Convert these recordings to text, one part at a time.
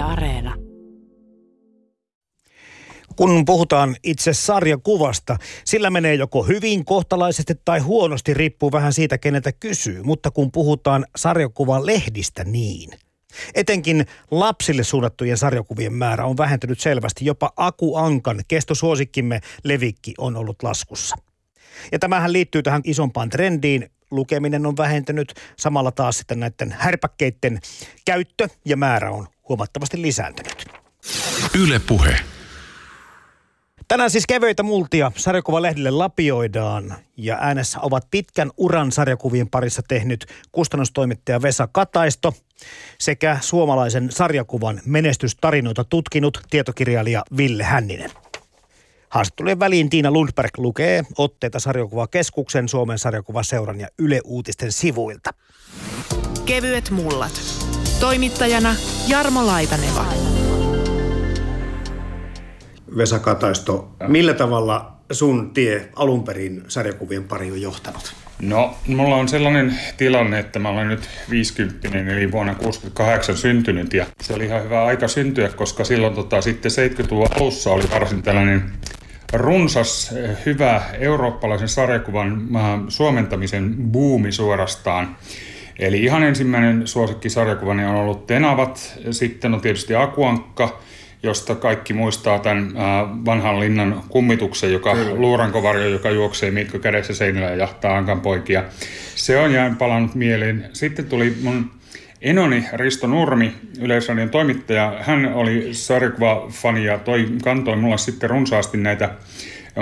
Areena. Kun puhutaan itse sarjakuvasta, sillä menee joko hyvin kohtalaisesti tai huonosti, riippuu vähän siitä, keneltä kysyy. Mutta kun puhutaan sarjakuvan lehdistä, niin – Etenkin lapsille suunnattujen sarjakuvien määrä on vähentynyt selvästi. Jopa Aku Ankan kestosuosikkimme Levikki on ollut laskussa. Ja tämähän liittyy tähän isompaan trendiin. Lukeminen on vähentynyt. Samalla taas sitten näiden härpäkkeiden käyttö ja määrä on huomattavasti lisääntynyt. Yle Puhe. Tänään siis kevyitä multia sarjakuvalehdille lapioidaan ja äänessä ovat pitkän uran sarjakuvien parissa tehnyt kustannustoimittaja Vesa Kataisto sekä suomalaisen sarjakuvan menestystarinoita tutkinut tietokirjailija Ville Hänninen. Haastattelujen väliin Tiina Lundberg lukee otteita sarjakuvakeskuksen, Suomen sarjakuvaseuran ja Yle Uutisten sivuilta. Kevyet mullat. Toimittajana Jarmo Laitaneva. Vesa Kataisto, millä tavalla sun tie alun perin sarjakuvien pari on johtanut? No, mulla on sellainen tilanne, että mä olen nyt 50 eli vuonna 68 syntynyt ja se oli ihan hyvä aika syntyä, koska silloin tota, sitten 70-luvun alussa oli varsin tällainen runsas, hyvä eurooppalaisen sarjakuvan suomentamisen buumi suorastaan. Eli ihan ensimmäinen suosikkisarjakuvani on ollut Tenavat, sitten on tietysti Akuankka, josta kaikki muistaa tämän äh, vanhan linnan kummituksen, joka luurankovarjo, joka juoksee Mikko kädessä seinällä ja jahtaa Ankan poikia. Se on jäänyt palannut mieleen. Sitten tuli mun enoni Risto Nurmi, Yleisradion toimittaja. Hän oli sarjakuva-fani ja toi, kantoi mulle sitten runsaasti näitä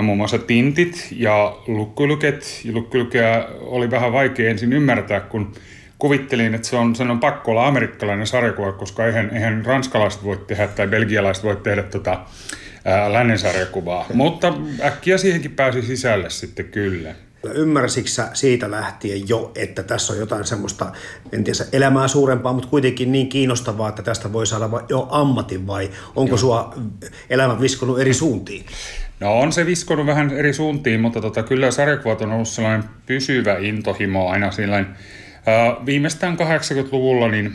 muun muassa tintit ja lukkylyket. Lukkylykeä oli vähän vaikea ensin ymmärtää, kun kuvittelin, että se on, sen on pakko olla amerikkalainen sarjakuva, koska eihän, eihän ranskalaiset voi tehdä tai belgialaiset voi tehdä tota, ää, lännen sarjakuvaa. Mutta äkkiä siihenkin pääsi sisälle sitten kyllä. Ymmärsitkö siitä lähtien jo, että tässä on jotain semmoista, en tiedä, elämää suurempaa, mutta kuitenkin niin kiinnostavaa, että tästä voi saada jo ammatin vai onko Joo. sua elämä viskonut eri suuntiin? No on se viskonut vähän eri suuntiin, mutta tota, kyllä sarjakuvat on ollut sellainen pysyvä intohimo aina sellainen Viimeistään 80-luvulla niin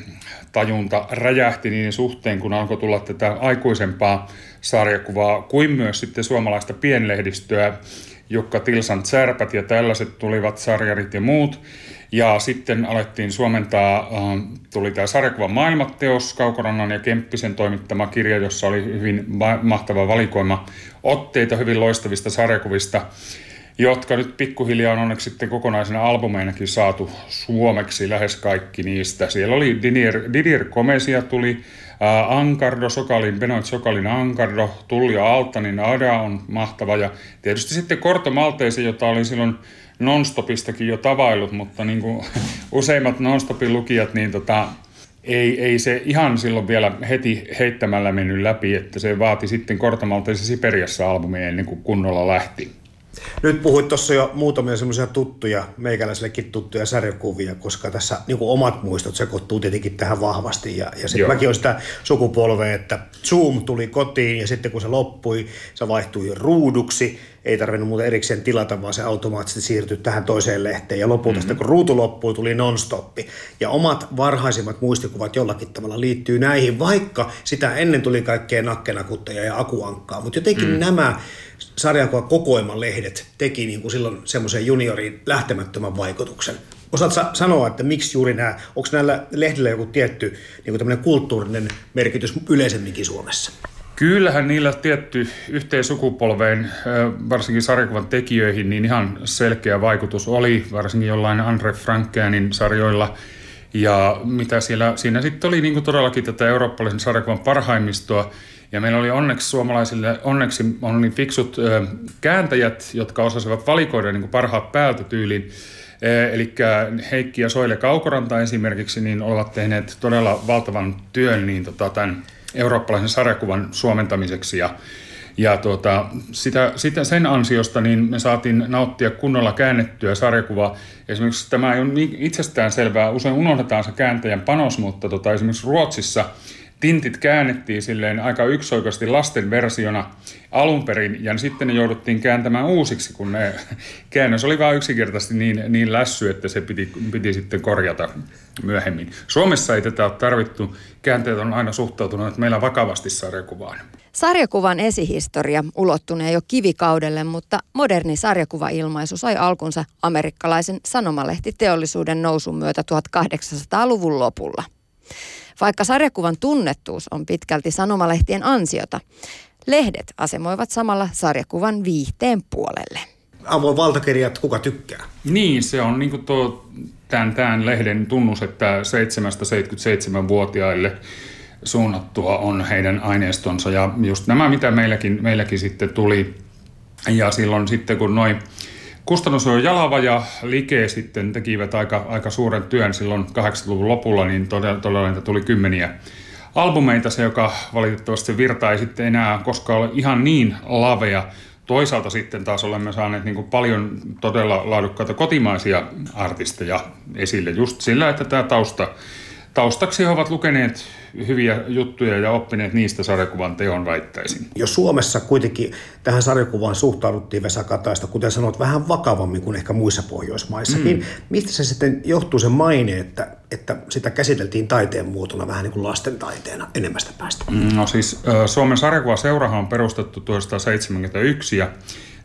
tajunta räjähti niin suhteen, kun alkoi tulla tätä aikuisempaa sarjakuvaa, kuin myös sitten suomalaista pienlehdistöä, Jukka Tilsan Särpät ja tällaiset tulivat sarjarit ja muut. Ja sitten alettiin suomentaa, tuli tämä sarjakuvan maailmatteos, Kaukorannan ja Kemppisen toimittama kirja, jossa oli hyvin mahtava valikoima otteita hyvin loistavista sarjakuvista jotka nyt pikkuhiljaa on onneksi sitten kokonaisena albumeinakin saatu suomeksi lähes kaikki niistä. Siellä oli Didier, Didier Komesia tuli, Ankardo, Sokalin, Benoit Sokalin Ankardo, Tullia Altanin Ada on mahtava ja tietysti sitten Korto Malteisi, jota oli silloin nonstopistakin jo tavaillut, mutta niin kuin useimmat nonstopin lukijat, niin tota, ei, ei se ihan silloin vielä heti heittämällä mennyt läpi, että se vaati sitten Kortomalteisen Siperiassa albumia ennen kuin kunnolla lähti. Nyt puhuit tuossa jo muutamia semmoisia tuttuja, meikäläisellekin tuttuja sarjakuvia, koska tässä niin omat muistot sekoittuu tietenkin tähän vahvasti. Ja, ja sitten mäkin olen sitä sukupolvea, että Zoom tuli kotiin ja sitten kun se loppui, se vaihtui ruuduksi. Ei tarvinnut muuten erikseen tilata, vaan se automaattisesti siirtyi tähän toiseen lehteen. Ja lopulta mm-hmm. sitten kun ruutu loppui, tuli nonstoppi. Ja omat varhaisimmat muistikuvat jollakin tavalla liittyy näihin, vaikka sitä ennen tuli kaikkea nakkenakutteja ja akuankkaa. Mutta jotenkin mm. nämä sarjakuva kokoelman lehdet teki niin kuin silloin semmoisen juniorin lähtemättömän vaikutuksen. Osaatko sanoa, että miksi juuri nämä, onko näillä lehdillä joku tietty niin kuin kulttuurinen merkitys yleisemminkin Suomessa? Kyllähän niillä tietty yhteen sukupolveen, varsinkin sarjakuvan tekijöihin, niin ihan selkeä vaikutus oli, varsinkin jollain Andre Frankenin sarjoilla. Ja mitä siellä, siinä sitten oli niin todellakin tätä eurooppalaisen sarjakuvan parhaimmistoa, ja meillä oli onneksi suomalaisille, onneksi on niin fiksut kääntäjät, jotka osasivat valikoida niin parhaat päältä tyyliin. Eli Heikki ja Soile Kaukoranta esimerkiksi niin ovat tehneet todella valtavan työn niin tota, tämän eurooppalaisen sarjakuvan suomentamiseksi ja ja tuota, sitä, sitä, sen ansiosta niin me saatiin nauttia kunnolla käännettyä sarjakuvaa. Esimerkiksi tämä ei ole niin itsestään selvää, usein unohdetaan se kääntäjän panos, mutta tota, esimerkiksi Ruotsissa – tintit käännettiin silleen aika yksioikoisesti lasten versiona alun perin, ja sitten ne jouduttiin kääntämään uusiksi, kun ne käännös oli vain yksinkertaisesti niin, niin lässy, että se piti, piti sitten korjata myöhemmin. Suomessa ei tätä ole tarvittu, käänteet on aina suhtautunut meillä vakavasti sarjakuvaan. Sarjakuvan esihistoria ulottunee jo kivikaudelle, mutta moderni sarjakuvailmaisu sai alkunsa amerikkalaisen sanomalehtiteollisuuden nousun myötä 1800-luvun lopulla. Vaikka sarjakuvan tunnettuus on pitkälti sanomalehtien ansiota, lehdet asemoivat samalla sarjakuvan viihteen puolelle. Avoin valtakirjat, kuka tykkää? Niin, se on niin tuo tämän, tämän lehden tunnus, että 7-77-vuotiaille suunnattua on heidän aineistonsa. Ja just nämä, mitä meilläkin, meilläkin sitten tuli. Ja silloin sitten, kun noin Kustannus Jalava ja Like sitten tekivät aika, aika suuren työn silloin 80-luvun lopulla, niin todella, todella tuli kymmeniä albumeita, se joka valitettavasti virta ei sitten enää koskaan ole ihan niin lavea. Toisaalta sitten taas olemme saaneet niin paljon todella laadukkaita kotimaisia artisteja esille just sillä, että tämä tausta, taustaksi he ovat lukeneet hyviä juttuja ja oppineet niistä sarjakuvan teon väittäisin. Jos Suomessa kuitenkin tähän sarjakuvaan suhtauduttiin Vesa Kataista, kuten sanoit, vähän vakavammin kuin ehkä muissa Pohjoismaissakin, mm. mistä se sitten johtuu se maine, että, että sitä käsiteltiin taiteen muotona vähän niin kuin lasten taiteena enemmästä päästä? Mm, no siis Suomen sarjakuvaseurahan on perustettu 1971 ja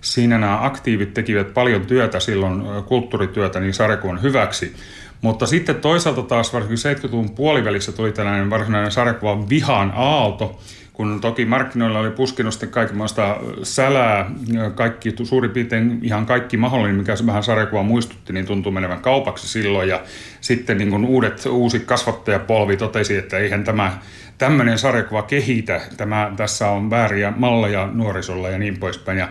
siinä nämä aktiivit tekivät paljon työtä silloin, kulttuurityötä, niin sarjakuvan hyväksi. Mutta sitten toisaalta taas varsinkin 70-luvun puolivälissä tuli tällainen varsinainen sarjakuvan vihan aalto, kun toki markkinoilla oli puskinut sitten kaikenlaista sälää, kaikki, suurin piirtein ihan kaikki mahdollinen, mikä vähän sarjakuvaa muistutti, niin tuntui menevän kaupaksi silloin. Ja sitten niin kuin uudet, uusi kasvattajapolvi totesi, että eihän tämä tämmöinen sarjakuva kehitä, tämä, tässä on vääriä malleja nuorisolla ja niin poispäin. Ja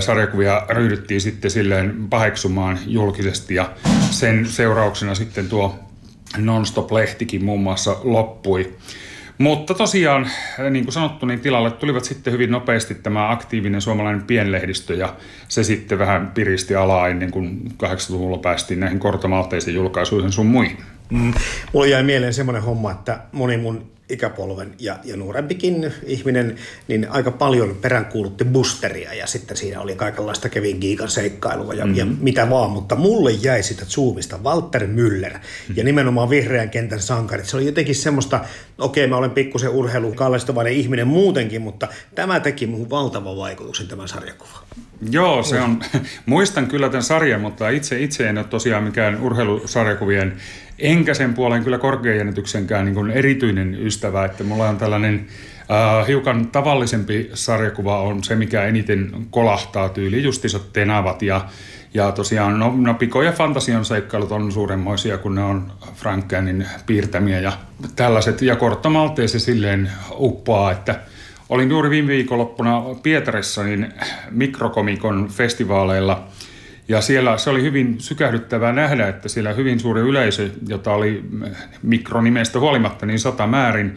sarjakuvia ryhdyttiin sitten silleen paheksumaan julkisesti ja sen seurauksena sitten tuo Nonstop-lehtikin muun muassa loppui. Mutta tosiaan, niin kuin sanottu, niin tilalle tulivat sitten hyvin nopeasti tämä aktiivinen suomalainen pienlehdistö ja se sitten vähän piristi alaa ennen kuin 80-luvulla päästiin näihin kortomalteisiin julkaisuihin sun muihin. Mm. Mulla jäi mieleen semmoinen homma, että moni mun ikäpolven ja, ja nuorempikin ihminen, niin aika paljon peräänkuulutti boosteria ja sitten siinä oli kaikenlaista Kevin Giikan seikkailua ja, mm-hmm. ja mitä vaan, mutta mulle jäi sitä Zoomista Walter Müller mm-hmm. ja nimenomaan vihreän kentän sankarit. Se oli jotenkin semmoista, okei mä olen pikkusen urheilun kallistuvainen ihminen muutenkin, mutta tämä teki muuhun valtavan vaikutuksen tämän sarjakuvan. Joo, se on, muistan kyllä tämän sarjan, mutta itse, itse en ole tosiaan mikään urheilusarjakuvien enkä sen puolen kyllä korkeajännityksenkään niin erityinen ystävä, että mulla on tällainen Uh, hiukan tavallisempi sarjakuva on se, mikä eniten kolahtaa tyyli justisot tenavat ja, ja tosiaan no, no Piko ja Fantasian seikkailut on suuremmoisia, kun ne on Frankenin piirtämiä ja tällaiset. Ja Kortta Malteesi silleen uppoaa, että olin juuri viime viikonloppuna Pietarissa niin mikrokomikon festivaaleilla – ja siellä se oli hyvin sykähdyttävää nähdä, että siellä hyvin suuri yleisö, jota oli mikronimestä huolimatta niin sata määrin,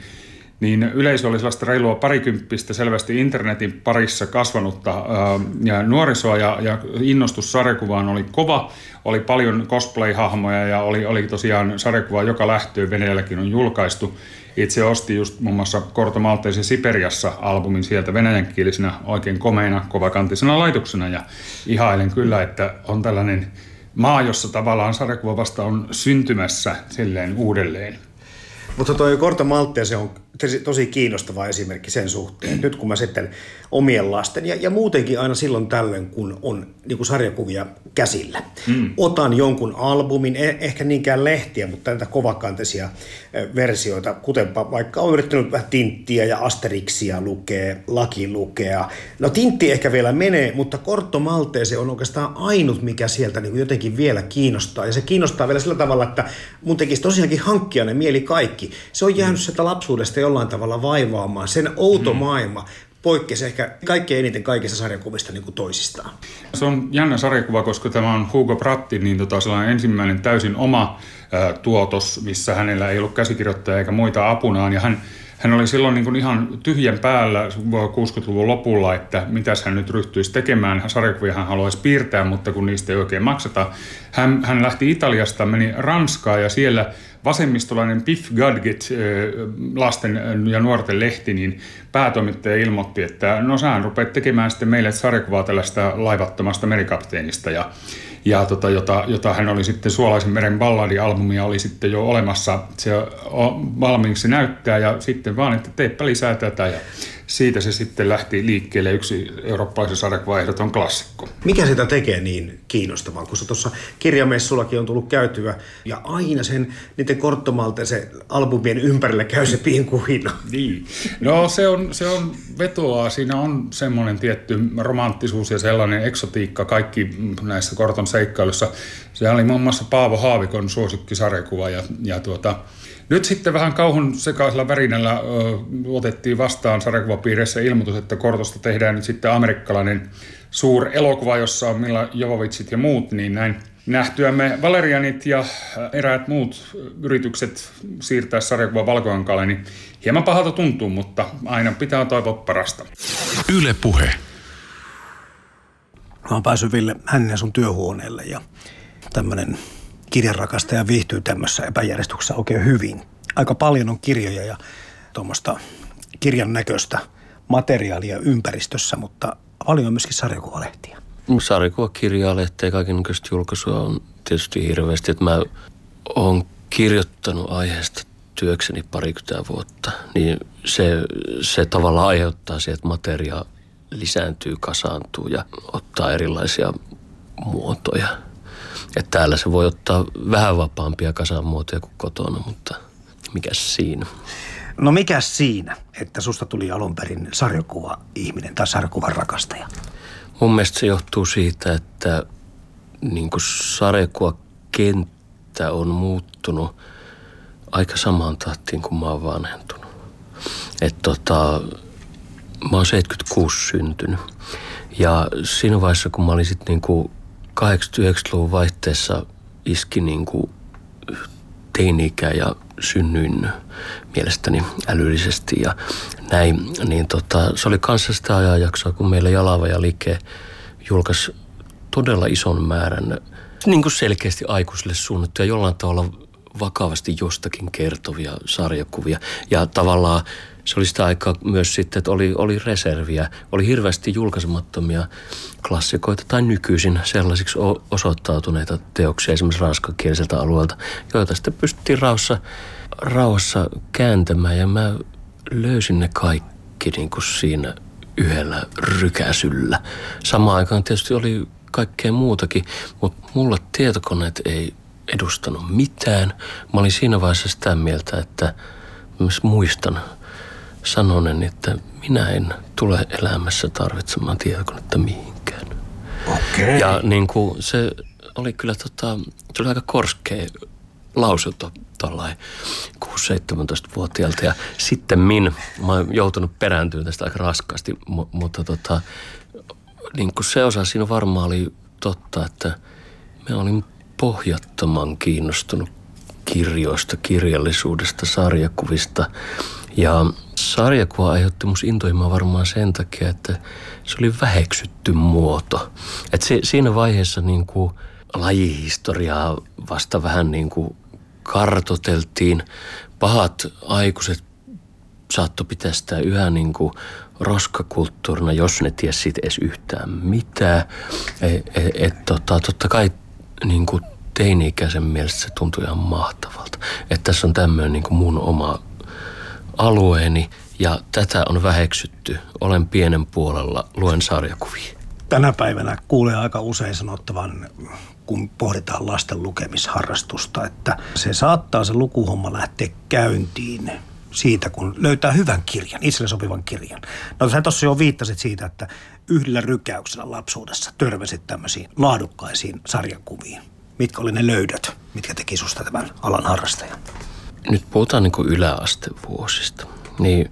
niin yleisö oli sellaista reilua parikymppistä selvästi internetin parissa kasvanutta ää, ja nuorisoa ja, ja innostus sarjakuvaan oli kova. Oli paljon cosplay-hahmoja ja oli, oli tosiaan sarjakuva joka lähtöön Venäjälläkin on julkaistu. Itse ostin just muun muassa Korto Malteisen Siperiassa albumin sieltä venäjänkielisenä oikein komeina, kovakantisena laitoksena ja ihailen kyllä, että on tällainen maa, jossa tavallaan sarjakuva vasta on syntymässä silleen uudelleen. Mutta tuo Korto Maltese on tosi kiinnostava esimerkki sen suhteen. Nyt kun mä sitten omien lasten ja, ja muutenkin aina silloin tällöin, kun on niin kuin sarjakuvia käsillä, mm. otan jonkun albumin, eh, ehkä niinkään lehtiä, mutta näitä kovakantisia versioita, kuten vaikka on yrittänyt vähän Tinttiä ja Asterixia lukea, Laki lukea. No Tintti ehkä vielä menee, mutta Kortto Maltese on oikeastaan ainut, mikä sieltä niin jotenkin vielä kiinnostaa. Ja se kiinnostaa vielä sillä tavalla, että mun tekisi tosiaankin hankkia ne mieli kaikki. Se on jäänyt mm. sieltä lapsuudesta jollain tavalla vaivaamaan. Sen outo mm. maailma poikkesi ehkä kaikkein eniten kaikista sarjakuvista niin kuin toisistaan. Se on jännä sarjakuva, koska tämä on Hugo Prattin niin tota sellainen ensimmäinen täysin oma ä, tuotos, missä hänellä ei ollut käsikirjoittaja eikä muita apunaan. Ja hän hän oli silloin niin kuin ihan tyhjän päällä 60-luvun lopulla, että mitä hän nyt ryhtyisi tekemään. Sarjakuvia hän haluaisi piirtää, mutta kun niistä ei oikein makseta. Hän, hän lähti Italiasta, meni Ranskaan ja siellä vasemmistolainen Piff Gadget, lasten ja nuorten lehti, niin päätoimittaja ilmoitti, että no sähän rupeat tekemään sitten meille sarjakuvaa tällaista laivattomasta merikapteenista. Ja ja tota, jota, jota hän oli sitten Suolaisen meren balladialbumia oli sitten jo olemassa. Se valmiiksi näyttää ja sitten vaan, että teepä lisää tätä ja siitä se sitten lähti liikkeelle yksi eurooppalaisen sarjakuvan ehdoton klassikko. Mikä sitä tekee niin kiinnostavaa, kun se tuossa kirjamessullakin on tullut käytyä ja aina sen niiden se albumien ympärillä käy se pinkuhina. Niin. No se on, se on vetoaa, siinä on semmoinen tietty romanttisuus ja sellainen eksotiikka kaikki näissä Korton seikkailussa. Se oli muun muassa Paavo Haavikon suosikkisarjakuva ja, ja tuota, nyt sitten vähän kauhun sekaisella värinällä ö, otettiin vastaan sarjakuvapiireissä ilmoitus, että Kortosta tehdään nyt sitten amerikkalainen suur elokuva, jossa on Milla Jovovitsit ja muut, niin näin nähtyämme Valerianit ja eräät muut yritykset siirtää sarjakuva valkoankaalle, niin hieman pahalta tuntuu, mutta aina pitää toivoa parasta. Yle Puhe. Mä oon päässyt Ville hänen sun työhuoneelle ja tämmönen kirjanrakastaja viihtyy tämmöisessä epäjärjestyksessä oikein hyvin. Aika paljon on kirjoja ja tuommoista kirjan näköistä materiaalia ympäristössä, mutta paljon on myöskin sarjakuvalehtiä. Sarjakuvakirjaa, lehteä, kaikenlaista julkaisua on tietysti hirveästi. Että mä oon kirjoittanut aiheesta työkseni parikymmentä vuotta, niin se, se tavallaan aiheuttaa siihen, että materia lisääntyy, kasaantuu ja ottaa erilaisia muotoja – että täällä se voi ottaa vähän vapaampia kasamuotoja kuin kotona, mutta mikä siinä? No mikä siinä, että susta tuli alun perin sarjakuva-ihminen tai sarjakuvan rakastaja? Mun mielestä se johtuu siitä, että niin sarjakuva-kenttä on muuttunut aika samaan tahtiin kuin mä oon vanhentunut. Että tota, mä oon 76 syntynyt. Ja siinä vaiheessa, kun mä olin sitten niinku 80-90-luvun vaihteessa iski niin kuin teini-ikä ja synnyin mielestäni älyllisesti ja näin, niin tota, se oli kanssa sitä ajanjaksoa, kun meillä Jalava ja Like julkaisi todella ison määrän niin kuin selkeästi aikuisille suunnattuja jollain tavalla vakavasti jostakin kertovia sarjakuvia. Ja tavallaan se oli sitä aikaa myös sitten, että oli, oli reserviä, oli hirveästi julkaisemattomia klassikoita tai nykyisin sellaisiksi osoittautuneita teoksia esimerkiksi ranskakieliseltä alueelta, joita sitten pystyttiin rauhassa, rauhassa kääntämään ja mä löysin ne kaikki niin kuin siinä yhdellä rykäsyllä. Samaan aikaan tietysti oli kaikkea muutakin, mutta mulla tietokoneet ei edustanut mitään. Mä olin siinä vaiheessa sitä mieltä, että myös muistan – sanonen, että minä en tule elämässä tarvitsemaan tietokonetta mihinkään. Okay. Ja niin kuin se oli kyllä tota, se oli aika korskea lausunto tuollain 6-17-vuotiaalta. Ja sitten min, mä oon joutunut perääntyä tästä aika raskaasti, mutta tota, niin kuin se osa siinä varmaan oli totta, että me olin pohjattoman kiinnostunut kirjoista, kirjallisuudesta, sarjakuvista ja sarjakuva aiheutti musta intohimoa varmaan sen takia, että se oli väheksytty muoto. Et se, siinä vaiheessa niin kuin lajihistoriaa vasta vähän niin kuin kartoteltiin. Pahat aikuiset saattoi pitää sitä yhä niin kuin roskakulttuurina, jos ne tiesi siitä edes yhtään mitään. Et, et, et, tota, totta kai niin kuin teini-ikäisen mielestä se tuntui ihan mahtavalta. Että tässä on tämmöinen niin kuin mun oma alueeni ja tätä on väheksytty. Olen pienen puolella, luen sarjakuvia. Tänä päivänä kuulee aika usein sanottavan, kun pohditaan lasten lukemisharrastusta, että se saattaa se lukuhomma lähteä käyntiin siitä, kun löytää hyvän kirjan, itselle sopivan kirjan. No sä tuossa jo viittasit siitä, että yhdellä rykäyksellä lapsuudessa törmäsit tämmöisiin laadukkaisiin sarjakuviin. Mitkä oli ne löydöt, mitkä teki susta tämän alan harrastajan? Nyt puhutaan niin yläastevuosista. Niin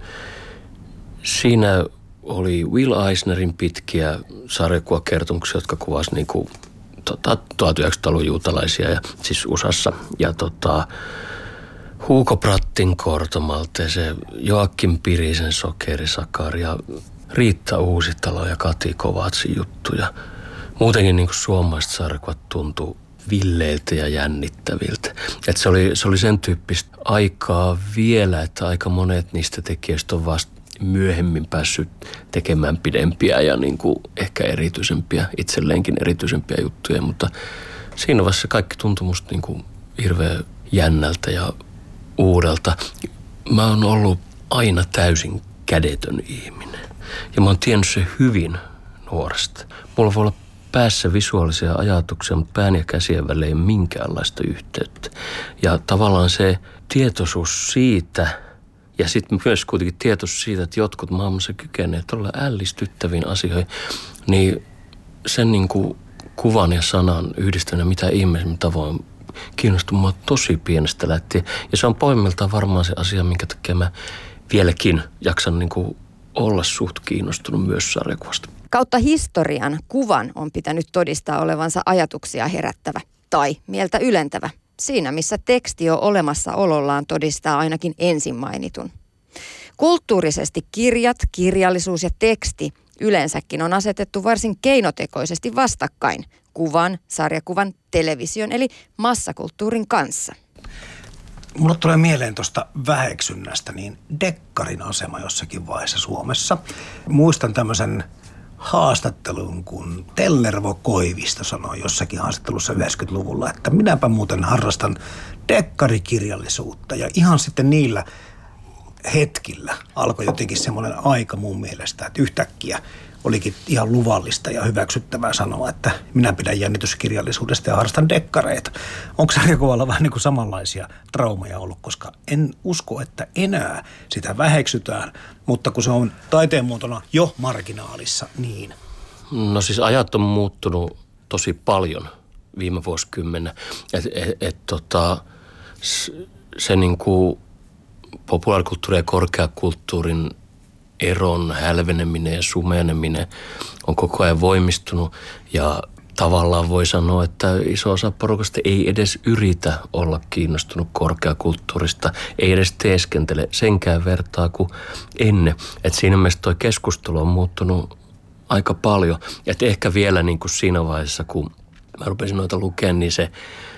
siinä oli Will Eisnerin pitkiä sarjakuvakertomuksia, jotka kuvasivat niin kuin, tota, 1900-luvun juutalaisia ja siis USAssa. Ja tota, Huuko Prattin Kortomalte, se Joakim Pirisen sokerisakar ja Riitta Uusitalo ja Kati Kovatsin juttuja. Muutenkin niin suomalaiset sarkvat tuntuu villeiltä ja jännittäviltä. Et se, oli, se oli sen tyyppistä aikaa vielä, että aika monet niistä tekijöistä on vasta myöhemmin päässyt tekemään pidempiä ja niin kuin ehkä erityisempiä, itselleenkin erityisempiä juttuja, mutta siinä vaiheessa kaikki tuntui musta niin kuin hirveän jännältä ja uudelta. Mä oon ollut aina täysin kädetön ihminen ja mä oon tiennyt se hyvin nuoresta. Mulla voi olla päässä visuaalisia ajatuksia, mutta pään ja käsien välillä ei minkäänlaista yhteyttä. Ja tavallaan se tietoisuus siitä ja sitten myös kuitenkin tietoisuus siitä, että jotkut maailmassa kykenevät todella ällistyttäviin asioihin, niin sen niin kuin kuvan ja sanan yhdistyneen mitä ihmeisen tavoin kiinnostunut mua tosi pienestä lähtien. Ja se on pohjimmiltaan varmaan se asia, minkä takia mä vieläkin jaksan niin kuin olla suht kiinnostunut myös sarjakuvasta. Kautta historian kuvan on pitänyt todistaa olevansa ajatuksia herättävä tai mieltä ylentävä. Siinä, missä teksti jo olemassa olollaan todistaa ainakin ensin mainitun. Kulttuurisesti kirjat, kirjallisuus ja teksti yleensäkin on asetettu varsin keinotekoisesti vastakkain kuvan, sarjakuvan, television eli massakulttuurin kanssa. Mulla tulee mieleen tuosta väheksynnästä, niin dekkarin asema jossakin vaiheessa Suomessa. Muistan tämmöisen haastattelun, kun Tellervo Koivisto sanoi jossakin haastattelussa 90-luvulla, että minäpä muuten harrastan dekkarikirjallisuutta. Ja ihan sitten niillä hetkillä alkoi jotenkin semmoinen aika mun mielestä, että yhtäkkiä olikin ihan luvallista ja hyväksyttävää sanoa, että minä pidän jännityskirjallisuudesta ja harrastan dekkareita. Onko sarjakuvalla vähän niin kuin samanlaisia traumaja ollut, koska en usko, että enää sitä väheksytään, mutta kun se on taiteen muotona jo marginaalissa, niin. No siis ajat on muuttunut tosi paljon viime vuosikymmenen. Et, et, et, tota, se niin kuin populaarikulttuurin ja korkeakulttuurin eron hälveneminen ja sumeneminen on koko ajan voimistunut ja tavallaan voi sanoa, että iso osa porukasta ei edes yritä olla kiinnostunut korkeakulttuurista, ei edes teeskentele senkään vertaa kuin ennen. Et siinä mielessä tuo keskustelu on muuttunut aika paljon. Et ehkä vielä niin kuin siinä vaiheessa, kun mä rupesin noita lukemaan, niin se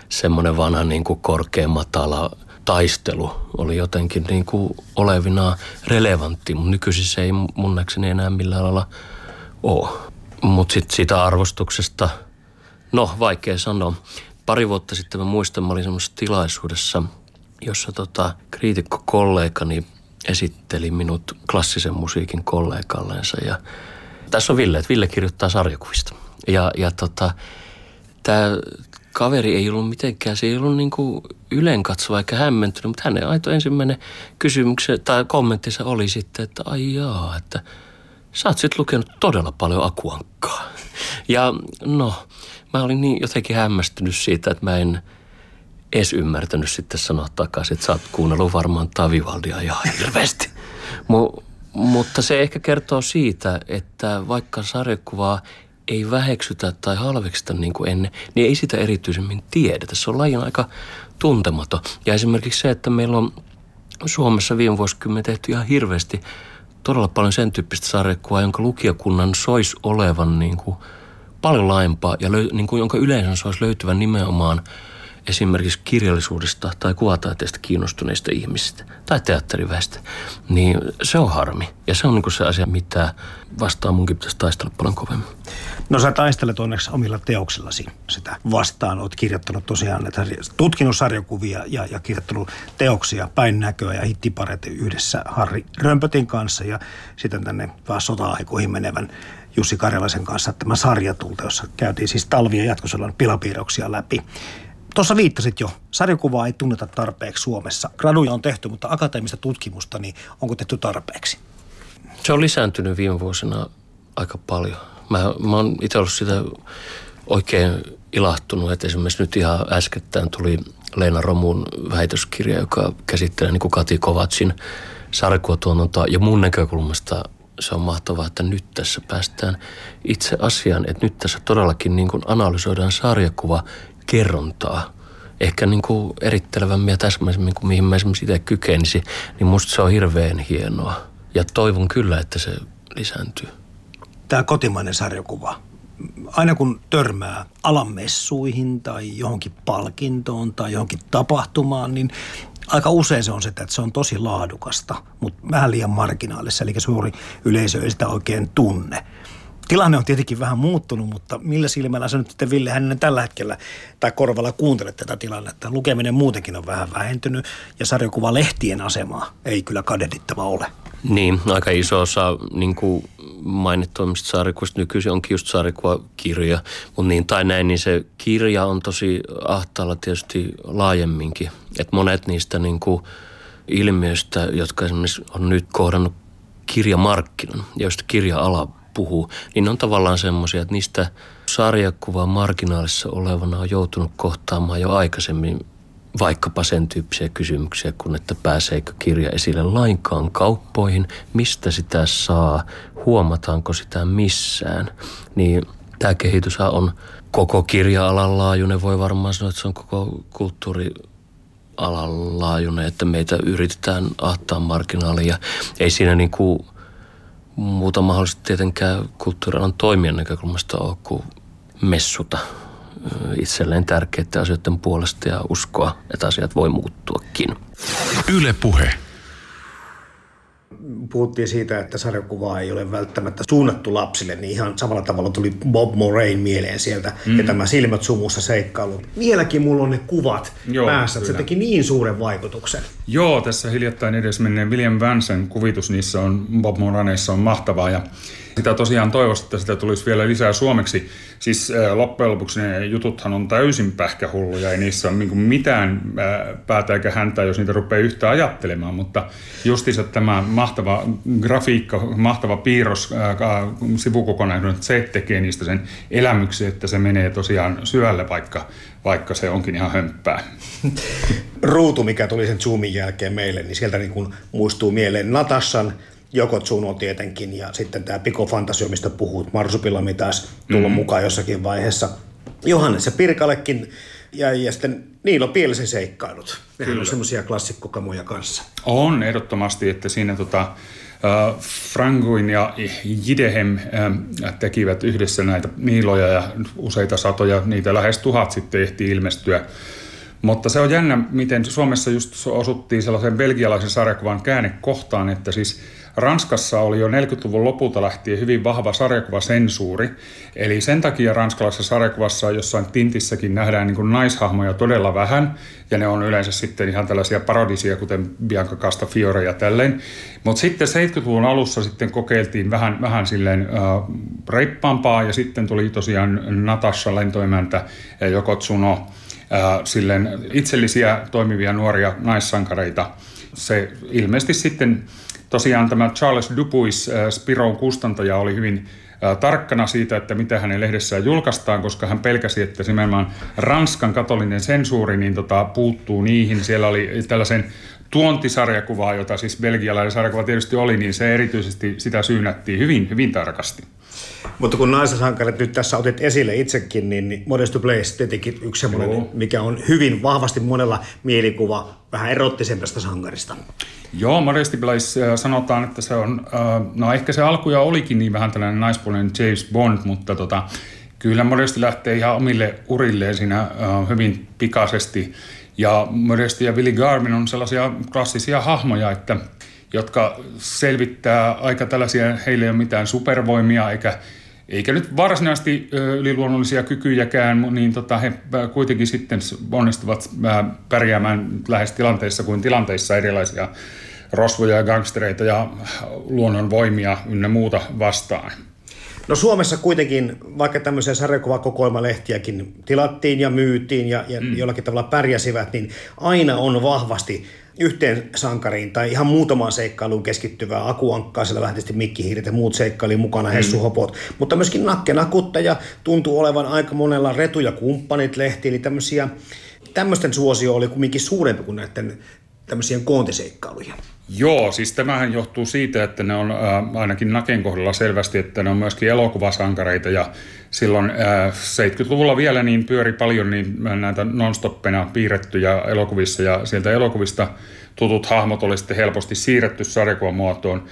semmoinen vanha niin kuin korkea matala taistelu oli jotenkin niin kuin olevina relevantti, mutta nykyisin se ei mun näkseni enää millään lailla ole. Mutta sitten siitä arvostuksesta, no vaikea sanoa. Pari vuotta sitten mä muistan, mä olin semmoisessa tilaisuudessa, jossa tota, kriitikko-kollegani esitteli minut klassisen musiikin kollegallensa. Ja tässä on Ville, että Ville kirjoittaa sarjakuvista. Ja, ja tota, tämä kaveri ei ollut mitenkään, se ei ollut niin kuin ylenkatsova eikä hämmentynyt, mutta hänen aito ensimmäinen kysymyksen tai kommenttinsa oli sitten, että ai jaa, että sä oot sitten lukenut todella paljon akuankkaa. Ja no, mä olin niin jotenkin hämmästynyt siitä, että mä en edes ymmärtänyt sitten sanoa takaisin, että sä oot kuunnellut varmaan Tavivaldia ihan hirveästi. Mu- mutta se ehkä kertoo siitä, että vaikka sarjakuvaa ei väheksytä tai halveksita niin kuin ennen, niin ei sitä erityisemmin tiedetä. Se on lajin aika tuntematon. Ja esimerkiksi se, että meillä on Suomessa viime vuosikymmen tehty ihan hirveästi todella paljon sen tyyppistä sarjakuvaa, jonka lukijakunnan sois olevan niin kuin paljon laajempaa ja löy, niin kuin, jonka yleensä sois löytyvän nimenomaan – esimerkiksi kirjallisuudesta tai kuvataiteesta kiinnostuneista ihmisistä tai teatteriväestä, niin se on harmi. Ja se on niin se asia, mitä vastaan munkin pitäisi taistella paljon kovemmin. No sä taistelet onneksi omilla teoksillasi sitä vastaan. Olet kirjoittanut tosiaan että tutkinut sarjakuvia ja, ja kirjoittanut teoksia päin näköä ja hittiparet yhdessä Harri Römpötin kanssa ja sitten tänne vaan sota-aikoihin menevän Jussi Karjalaisen kanssa tämä sarjatulta, jossa käytiin siis talvia jatkosodan pilapiirroksia läpi. Tuossa viittasit jo, sarjakuvaa ei tunneta tarpeeksi Suomessa. Graduja on tehty, mutta akateemista tutkimusta, niin onko tehty tarpeeksi? Se on lisääntynyt viime vuosina aika paljon. Mä, mä oon itse ollut sitä oikein ilahtunut, että esimerkiksi nyt ihan äskettäin tuli Leena Romun väitöskirja, joka käsittelee niin Kati Kovatsin sarjakuvatuotantoa. Ja mun näkökulmasta se on mahtavaa, että nyt tässä päästään itse asiaan, että nyt tässä todellakin niin kuin analysoidaan sarjakuva kerrontaa, ehkä niin kuin erittelevämmin ja täsmällisemmin kuin mihin mä esimerkiksi itse kykenisin, niin musta se on hirveän hienoa. Ja toivon kyllä, että se lisääntyy. Tämä kotimainen sarjakuva, aina kun törmää alamessuihin tai johonkin palkintoon tai johonkin tapahtumaan, niin aika usein se on se, että se on tosi laadukasta, mutta vähän liian marginaalissa, eli suuri yleisö ei sitä oikein tunne. Tilanne on tietenkin vähän muuttunut, mutta millä silmällä sä nyt sitten Ville hänen tällä hetkellä tai korvalla kuuntelet tätä tilannetta? Lukeminen muutenkin on vähän vähentynyt ja sarjakuvalehtien asemaa ei kyllä kadehdittava ole. Niin, aika iso osa niin kuin mainittuimmista sarjakuvista nykyisin onkin just sarjakuvakirja, mutta niin tai näin, niin se kirja on tosi ahtaalla tietysti laajemminkin. Et monet niistä niin kuin ilmiöistä, jotka esimerkiksi on nyt kohdannut kirjamarkkinan, joista kirja-ala puhuu, niin on tavallaan semmoisia, että niistä sarjakuvan marginaalissa olevana on joutunut kohtaamaan jo aikaisemmin vaikkapa sen tyyppisiä kysymyksiä kuin, että pääseekö kirja esille lainkaan kauppoihin, mistä sitä saa, huomataanko sitä missään. Niin tämä kehitys on koko kirja-alan laajuinen, voi varmaan sanoa, että se on koko kulttuuri alan laajuinen, että meitä yritetään ahtaa marginaalia. Ei siinä niin kuin muuta mahdollisesti tietenkään kulttuurialan toimijan näkökulmasta ole kuin messuta itselleen tärkeiden asioiden puolesta ja uskoa, että asiat voi muuttuakin. Yle Puhe. Puhuttiin siitä, että sarjakuva ei ole välttämättä suunnattu lapsille, niin ihan samalla tavalla tuli Bob Moraine mieleen sieltä mm. ja tämä Silmät sumussa seikkailu. Vieläkin mulla on ne kuvat Joo, päässä, että se teki niin suuren vaikutuksen. Joo, tässä hiljattain edes menneen William Vansen kuvitus niissä on Bob Moraineissa on mahtavaa ja sitä tosiaan toivoisi, että sitä tulisi vielä lisää suomeksi. Siis loppujen lopuksi ne jututhan on täysin pähkähulluja, ei niissä ole niin mitään päätä eikä häntä, jos niitä rupeaa yhtä ajattelemaan, mutta justiinsa tämä mahtava grafiikka, mahtava piirros, sivukokonaisuus, se tekee niistä sen elämyksen, että se menee tosiaan syvälle, vaikka, vaikka se onkin ihan hömppää. Ruutu, mikä tuli sen Zoomin jälkeen meille, niin sieltä niin kuin muistuu mieleen Natassan Joko Tsuno tietenkin ja sitten tämä Piko Fantasio, mistä puhut, Marsupilami taas tullut mm. mukaan jossakin vaiheessa. Johannes ja Pirkallekin ja, ja sitten Niilo Pielisen seikkailut. Nehän on semmoisia klassikkokamoja kanssa. On ehdottomasti, että siinä tota, Franguin ja Jidehem tekivät yhdessä näitä niiloja ja useita satoja, niitä lähes tuhat sitten ehti ilmestyä. Mutta se on jännä, miten Suomessa just osuttiin sellaisen belgialaisen sarjakuvan käännekohtaan, että siis Ranskassa oli jo 40-luvun lopulta lähtien hyvin vahva sarjakuvasensuuri. Eli sen takia ranskalaisessa sarjakuvassa jossain tintissäkin nähdään niin naishahmoja todella vähän. Ja ne on yleensä sitten ihan tällaisia parodisia, kuten Bianca Castafiore ja tälleen. Mutta sitten 70-luvun alussa sitten kokeiltiin vähän, vähän silleen äh, reippaampaa. Ja sitten tuli tosiaan Natasha lentoimäntä ja Joko Tsuno äh, silleen itsellisiä toimivia nuoria naissankareita. Se ilmeisesti sitten Tosiaan tämä Charles Dupuis, äh, Spiron kustantaja, oli hyvin äh, tarkkana siitä, että mitä hänen lehdessään julkaistaan, koska hän pelkäsi, että nimenomaan Ranskan katolinen sensuuri niin tota, puuttuu niihin. Siellä oli tällaisen tuontisarjakuvaa, jota siis belgialainen sarjakuva tietysti oli, niin se erityisesti sitä syynättiin hyvin, hyvin tarkasti. Mutta kun naisasankarit nyt tässä otit esille itsekin, niin Modest Blaze tietenkin yksi semmoinen, mikä on hyvin vahvasti monella mielikuva vähän erottisemmasta sankarista. Joo, Modesty Blaze äh, sanotaan, että se on, äh, no ehkä se alkuja olikin niin vähän tällainen naispuolinen James Bond, mutta tota, kyllä Modesti lähtee ihan omille urilleen siinä äh, hyvin pikaisesti. Ja Modesti ja Billy Garvin on sellaisia klassisia hahmoja, että jotka selvittää aika tällaisia, heille ei ole mitään supervoimia eikä eikä nyt varsinaisesti yliluonnollisia kykyjäkään, niin tota, he kuitenkin sitten onnistuvat pärjäämään lähes tilanteissa kuin tilanteissa erilaisia rosvoja ja gangstereita ja luonnonvoimia ynnä muuta vastaan. No Suomessa kuitenkin, vaikka tämmöisiä sarjakuvakokoelmalehtiäkin tilattiin ja myytiin ja, ja mm. jollakin tavalla pärjäsivät, niin aina on vahvasti yhteen sankariin tai ihan muutamaan seikkailuun keskittyvää akuankkaa, siellä vähän tietysti mikkihiiret ja muut seikkaili mukana, mm. Hessu Hopot, mutta myöskin nakkenakuttaja tuntuu olevan aika monella Retu ja kumppanit lehti, eli tämmöisiä, tämmöisten suosio oli kumminkin suurempi kuin näiden tämmöisiä koontiseikkailuja. Joo, siis tämähän johtuu siitä, että ne on äh, ainakin Naken kohdalla selvästi, että ne on myöskin elokuvasankareita ja silloin äh, 70-luvulla vielä niin pyöri paljon niin näitä nonstoppena piirrettyjä elokuvissa ja sieltä elokuvista tutut hahmot oli sitten helposti siirretty sarjakuvan muotoon.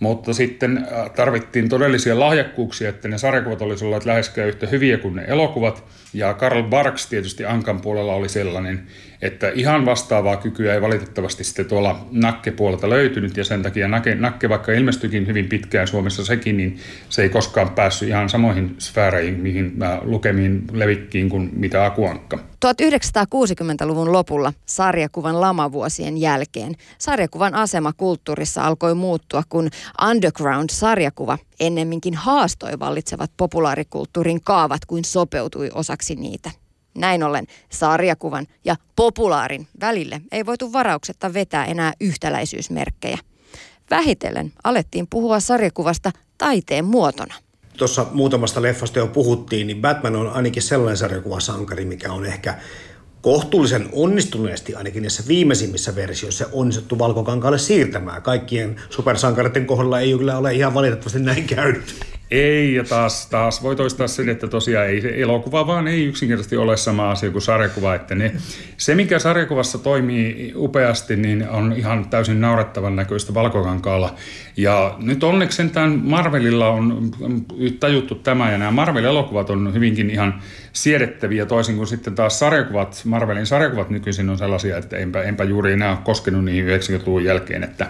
Mutta sitten tarvittiin todellisia lahjakkuuksia, että ne sarjakuvat olisivat olleet läheskään yhtä hyviä kuin ne elokuvat. Ja Karl Barks tietysti Ankan puolella oli sellainen, että ihan vastaavaa kykyä ei valitettavasti sitten tuolla nakkepuolelta löytynyt. Ja sen takia nakke, nakke vaikka ilmestyikin hyvin pitkään Suomessa sekin, niin se ei koskaan päässyt ihan samoihin sfääreihin, mihin mä lukemiin levikkiin kuin mitä Akuankka. 1960-luvun lopulla sarjakuvan lamavuosien jälkeen sarjakuvan asema kulttuurissa alkoi muuttua, kun underground-sarjakuva ennemminkin haastoi vallitsevat populaarikulttuurin kaavat kuin sopeutui osaksi niitä. Näin ollen sarjakuvan ja populaarin välille ei voitu varauksetta vetää enää yhtäläisyysmerkkejä. Vähitellen alettiin puhua sarjakuvasta taiteen muotona tuossa muutamasta leffasta jo puhuttiin, niin Batman on ainakin sellainen sarjakuvasankari, mikä on ehkä kohtuullisen onnistuneesti ainakin näissä viimeisimmissä versioissa onnistuttu valkokankaalle siirtämään. Kaikkien supersankareiden kohdalla ei kyllä ole ihan valitettavasti näin käynyt. Ei, ja taas, taas voi toistaa sen, että tosiaan ei elokuva vaan ei yksinkertaisesti ole sama asia kuin sarjakuva. Että ne, se, mikä sarjakuvassa toimii upeasti, niin on ihan täysin naurettavan näköistä valkokankaalla. Ja nyt onneksi sentään Marvelilla on tajuttu tämä, ja nämä Marvel-elokuvat on hyvinkin ihan siedettäviä, toisin kuin sitten taas sarjakuvat, Marvelin sarjakuvat nykyisin on sellaisia, että enpä, enpä juuri enää koskenut niihin 90-luvun jälkeen, että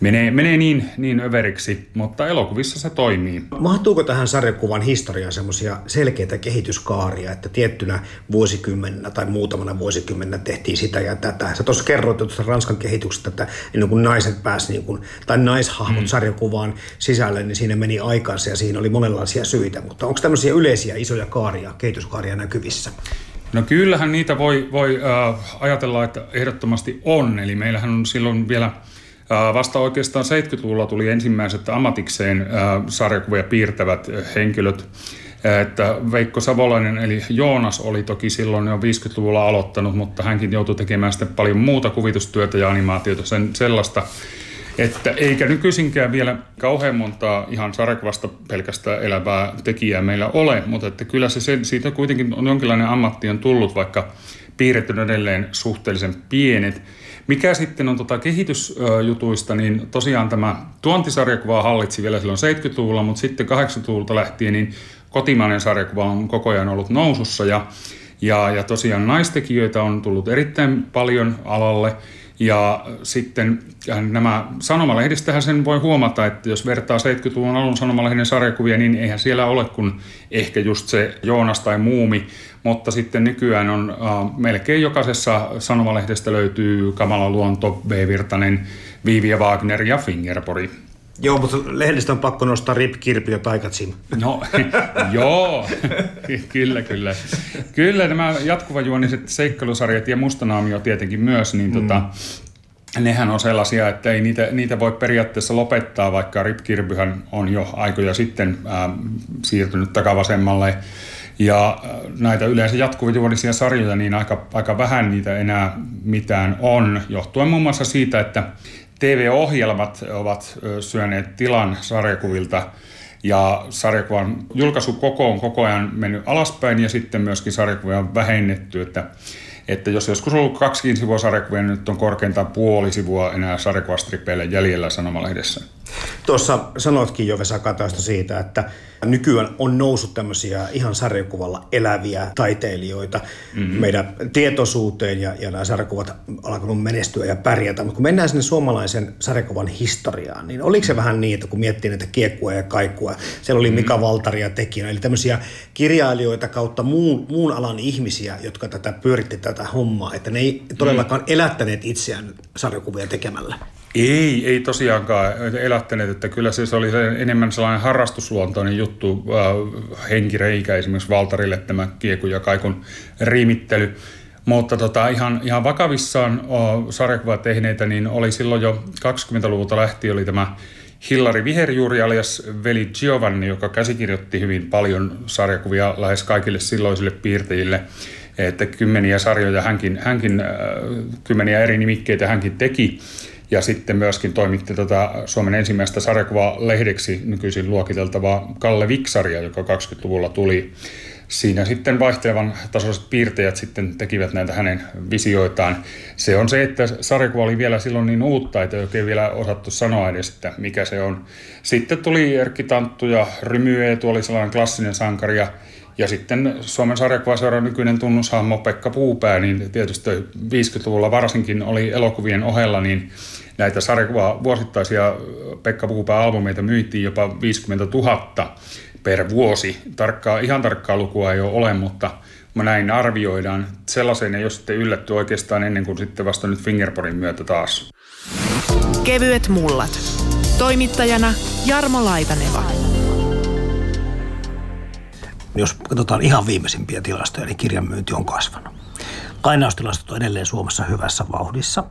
menee, menee niin, niin överiksi, mutta elokuvissa se toimii. Mahtuuko tähän sarjakuvan historiaan semmoisia selkeitä kehityskaaria, että tiettynä vuosikymmenenä tai muutamana vuosikymmenenä tehtiin sitä ja tätä? Sä tuossa kerroit tuosta Ranskan kehityksestä, että ennen kuin naiset pääsi, niin kuin, tai naishahmot mm. sarjakuvaan sisälle, niin siinä meni aikansa ja siinä oli monenlaisia syitä. Mutta onko tämmöisiä yleisiä isoja kaaria, kehityskaaria näkyvissä? No kyllähän niitä voi, voi äh, ajatella, että ehdottomasti on. Eli meillähän on silloin vielä Vasta oikeastaan 70-luvulla tuli ensimmäiset ammatikseen sarjakuvia piirtävät henkilöt. Että Veikko Savolainen eli Joonas oli toki silloin jo 50-luvulla aloittanut, mutta hänkin joutui tekemään sitten paljon muuta kuvitustyötä ja animaatiota sen, sellaista. Että eikä nykyisinkään vielä kauhean montaa ihan sarjakuvasta pelkästään elävää tekijää meillä ole, mutta että kyllä se siitä kuitenkin on jonkinlainen ammatti on tullut, vaikka piirret on edelleen suhteellisen pienet. Mikä sitten on tota kehitysjutuista, niin tosiaan tämä tuontisarjakuva hallitsi vielä silloin 70-luvulla, mutta sitten 80-luvulta lähtien niin kotimainen sarjakuva on koko ajan ollut nousussa ja, ja, ja tosiaan naistekijöitä on tullut erittäin paljon alalle. Ja sitten äh, nämä sanomalehdistähän sen voi huomata, että jos vertaa 70-luvun alun sanomalehden sarjakuvia, niin eihän siellä ole kuin ehkä just se Joonas tai Muumi, mutta sitten nykyään on äh, melkein jokaisessa sanomalehdestä löytyy Kamala Luonto, B. Virtanen, Viivi ja Wagner ja Fingerpori. Joo, mutta lehdistä on pakko nostaa Rip, Kirpi ja Taikatsim. No, joo, kyllä, kyllä. Kyllä nämä jatkuvajuoniset seikkailusarjat ja Mustanaamio tietenkin myös, niin tota, mm. tota, nehän on sellaisia, että ei niitä, niitä voi periaatteessa lopettaa, vaikka Rip Kirbyhän on jo aikoja sitten äh, siirtynyt takavasemmalle. Ja äh, näitä yleensä jatkuvajuonisia sarjoja, niin aika, aika vähän niitä enää mitään on, johtuen muun muassa siitä, että TV-ohjelmat ovat syöneet tilan sarjakuvilta ja sarjakuvan julkaisukoko on koko ajan mennyt alaspäin ja sitten myöskin sarjakuvia on vähennetty, että että jos joskus on ollut kaksikin sivua sarjakuvia, niin nyt on korkeintaan puoli sivua enää sarjakuvastripeille jäljellä sanomalehdessä. Tuossa sanoitkin jo Vesa Kataista siitä, että nykyään on noussut tämmöisiä ihan sarjakuvalla eläviä taiteilijoita mm-hmm. meidän tietoisuuteen ja, ja nämä sarjakuvat alkanut menestyä ja pärjätä. Mutta kun mennään sinne suomalaisen sarjakuvan historiaan, niin oliko se vähän niin, että kun miettii näitä kiekkua ja kaikkua, siellä oli Mika mm-hmm. Valtaria tekijänä, eli tämmöisiä kirjailijoita kautta muun, muun alan ihmisiä, jotka tätä pyöritti tätä hommaa, että ne ei todellakaan mm-hmm. elättäneet itseään sarjakuvia tekemällä. Ei, ei tosiaankaan elättäneet, että kyllä se oli enemmän sellainen harrastusluontoinen juttu, äh, henkireikä esimerkiksi Valtarille tämä kieku ja kaikun riimittely. Mutta tota, ihan, ihan vakavissaan uh, sarjakuva tehneitä, niin oli silloin jo 20-luvulta lähtien oli tämä Hillari Viherjuuri alias veli Giovanni, joka käsikirjoitti hyvin paljon sarjakuvia lähes kaikille silloisille piirteille. että kymmeniä sarjoja hänkin, hänkin kymmeniä eri nimikkeitä hänkin teki ja sitten myöskin toimitti tätä Suomen ensimmäistä sarjakuvaa lehdeksi nykyisin luokiteltavaa Kalle Viksaria, joka 20-luvulla tuli. Siinä sitten vaihtelevan tasoiset piirtejät sitten tekivät näitä hänen visioitaan. Se on se, että sarjakuva oli vielä silloin niin uutta, että ei oikein vielä osattu sanoa edes, että mikä se on. Sitten tuli Erkki Tanttu ja Rymy Eetu oli sellainen klassinen sankari ja ja sitten Suomen sarjakuvaseuran nykyinen tunnushahmo Pekka Puupää, niin tietysti 50-luvulla varsinkin oli elokuvien ohella, niin näitä sarjakuva vuosittaisia Pekka Puupää-albumeita myytiin jopa 50 000 per vuosi. Tarkkaa, ihan tarkkaa lukua ei ole ole, mutta mä näin arvioidaan. Sellaiseen ei ole sitten yllätty oikeastaan ennen kuin sitten vasta nyt Fingerporin myötä taas. Kevyet mullat. Toimittajana Jarmo Laitaneva. Jos katsotaan ihan viimeisimpiä tilastoja, niin kirjan myynti on kasvanut. Lainaustilastot on edelleen Suomessa hyvässä vauhdissa.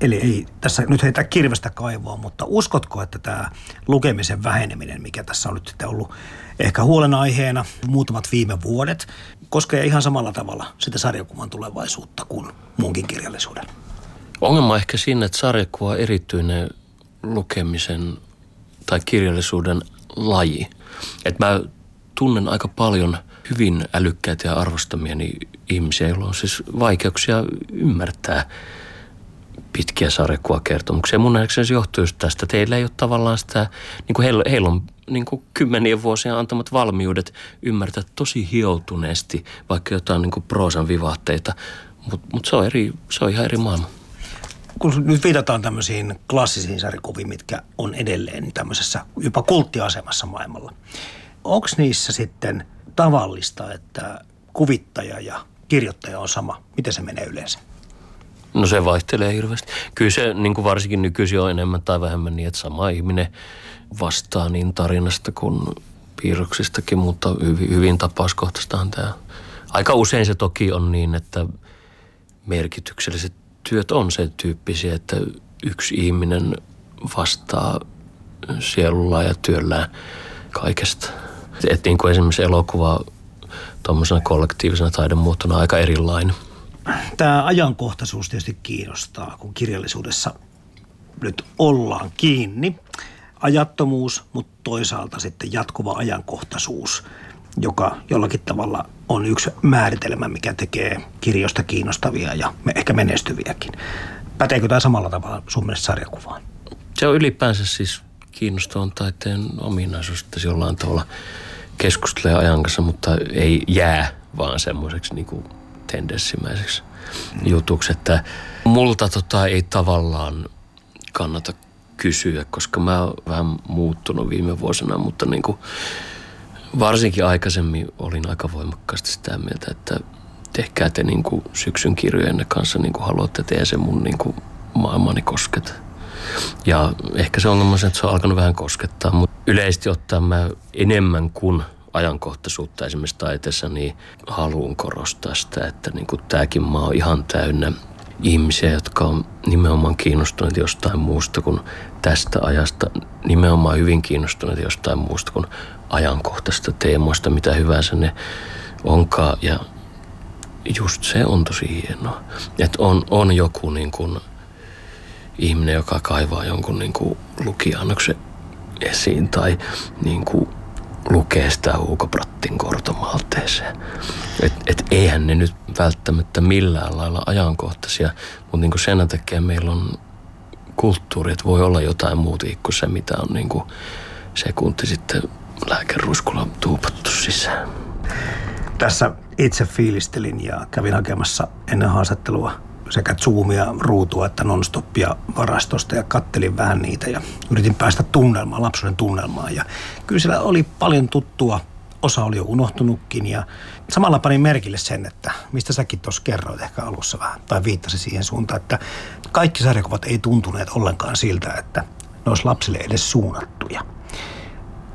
Eli ei tässä nyt heitä kirvestä kaivoa, mutta uskotko, että tämä lukemisen väheneminen, mikä tässä on nyt ollut ehkä huolenaiheena muutamat viime vuodet, koskee ihan samalla tavalla sitä sarjakuvan tulevaisuutta kuin muunkin kirjallisuuden? Ongelma on ehkä siinä, että sarjakuva on erityinen lukemisen tai kirjallisuuden laji. Että mä tunnen aika paljon hyvin älykkäitä ja arvostamieni ihmisiä, joilla on siis vaikeuksia ymmärtää pitkiä sarjakuvakertomuksia. Mun nähdäkseni se johtuu just tästä. Teillä ei ole tavallaan sitä, niin kuin heillä, heillä on niin kuin kymmenien vuosien antamat valmiudet ymmärtää tosi hioutuneesti vaikka jotain niin kuin proosan vivahteita, mutta mut se, on eri, se on ihan eri maailma. Kun nyt viitataan tämmöisiin klassisiin sarjakuviin, mitkä on edelleen tämmöisessä jopa kulttiasemassa maailmalla. Onko niissä sitten tavallista, että kuvittaja ja kirjoittaja on sama? Miten se menee yleensä? No se vaihtelee hirveästi. Kyllä se niin kuin varsinkin nykyisin on enemmän tai vähemmän niin, että sama ihminen vastaa niin tarinasta kuin piirroksistakin, mutta hyvin, hyvin tapauskohtaistahan tämä. Aika usein se toki on niin, että merkitykselliset työt on sen tyyppisiä, että yksi ihminen vastaa sielulla ja työllään kaikesta. Että niin kuin esimerkiksi elokuva tuommoisena kollektiivisena taidemuotona aika erilainen – tämä ajankohtaisuus tietysti kiinnostaa, kun kirjallisuudessa nyt ollaan kiinni. Ajattomuus, mutta toisaalta sitten jatkuva ajankohtaisuus, joka jollakin tavalla on yksi määritelmä, mikä tekee kirjoista kiinnostavia ja ehkä menestyviäkin. Päteekö tämä samalla tavalla sun mielestä sarjakuvaan? Se on ylipäänsä siis kiinnostavan taiteen ominaisuus, että se jollain tavalla keskustelee ajan kanssa, mutta ei jää vaan semmoiseksi niin kuin tendenssimäiseksi jutuksi, että multa tota ei tavallaan kannata kysyä, koska mä oon vähän muuttunut viime vuosina, mutta niin kuin varsinkin aikaisemmin olin aika voimakkaasti sitä mieltä, että tehkää te niin kuin syksyn kirjojenne kanssa niin kuin haluatte, tehdä se mun niin kuin maailmani kosketa. Ja ehkä se on että se on alkanut vähän koskettaa, mutta yleisesti ottaen mä enemmän kuin ajankohtaisuutta esimerkiksi taiteessa, niin haluan korostaa sitä, että niin kuin tämäkin maa on ihan täynnä ihmisiä, jotka on nimenomaan kiinnostuneet jostain muusta kuin tästä ajasta, nimenomaan hyvin kiinnostuneet jostain muusta kuin ajankohtaisesta teemoista, mitä hyvänsä ne onkaan. Ja just se on tosi hienoa, että on, on joku niin kuin ihminen, joka kaivaa jonkun niin kuin lukiannoksen esiin tai niin kuin lukee sitä Hugo Brattin kortomalteeseen. Et, et eihän ne nyt välttämättä millään lailla ajankohtaisia, mutta niin sen takia meillä on kulttuuri, että voi olla jotain muuta kuin se, mitä on niin kuin sekunti sitten lääkeruskulla tuupattu sisään. Tässä itse fiilistelin ja kävin hakemassa ennen haastattelua sekä Zoomia, ruutua että nonstoppia varastosta ja kattelin vähän niitä ja yritin päästä tunnelmaan, lapsuuden tunnelmaan. Ja kyllä siellä oli paljon tuttua, osa oli jo unohtunutkin ja samalla panin merkille sen, että mistä säkin tuossa kerroit ehkä alussa vähän tai viittasi siihen suuntaan, että kaikki sarjakuvat ei tuntuneet ollenkaan siltä, että ne olisi lapsille edes suunnattuja.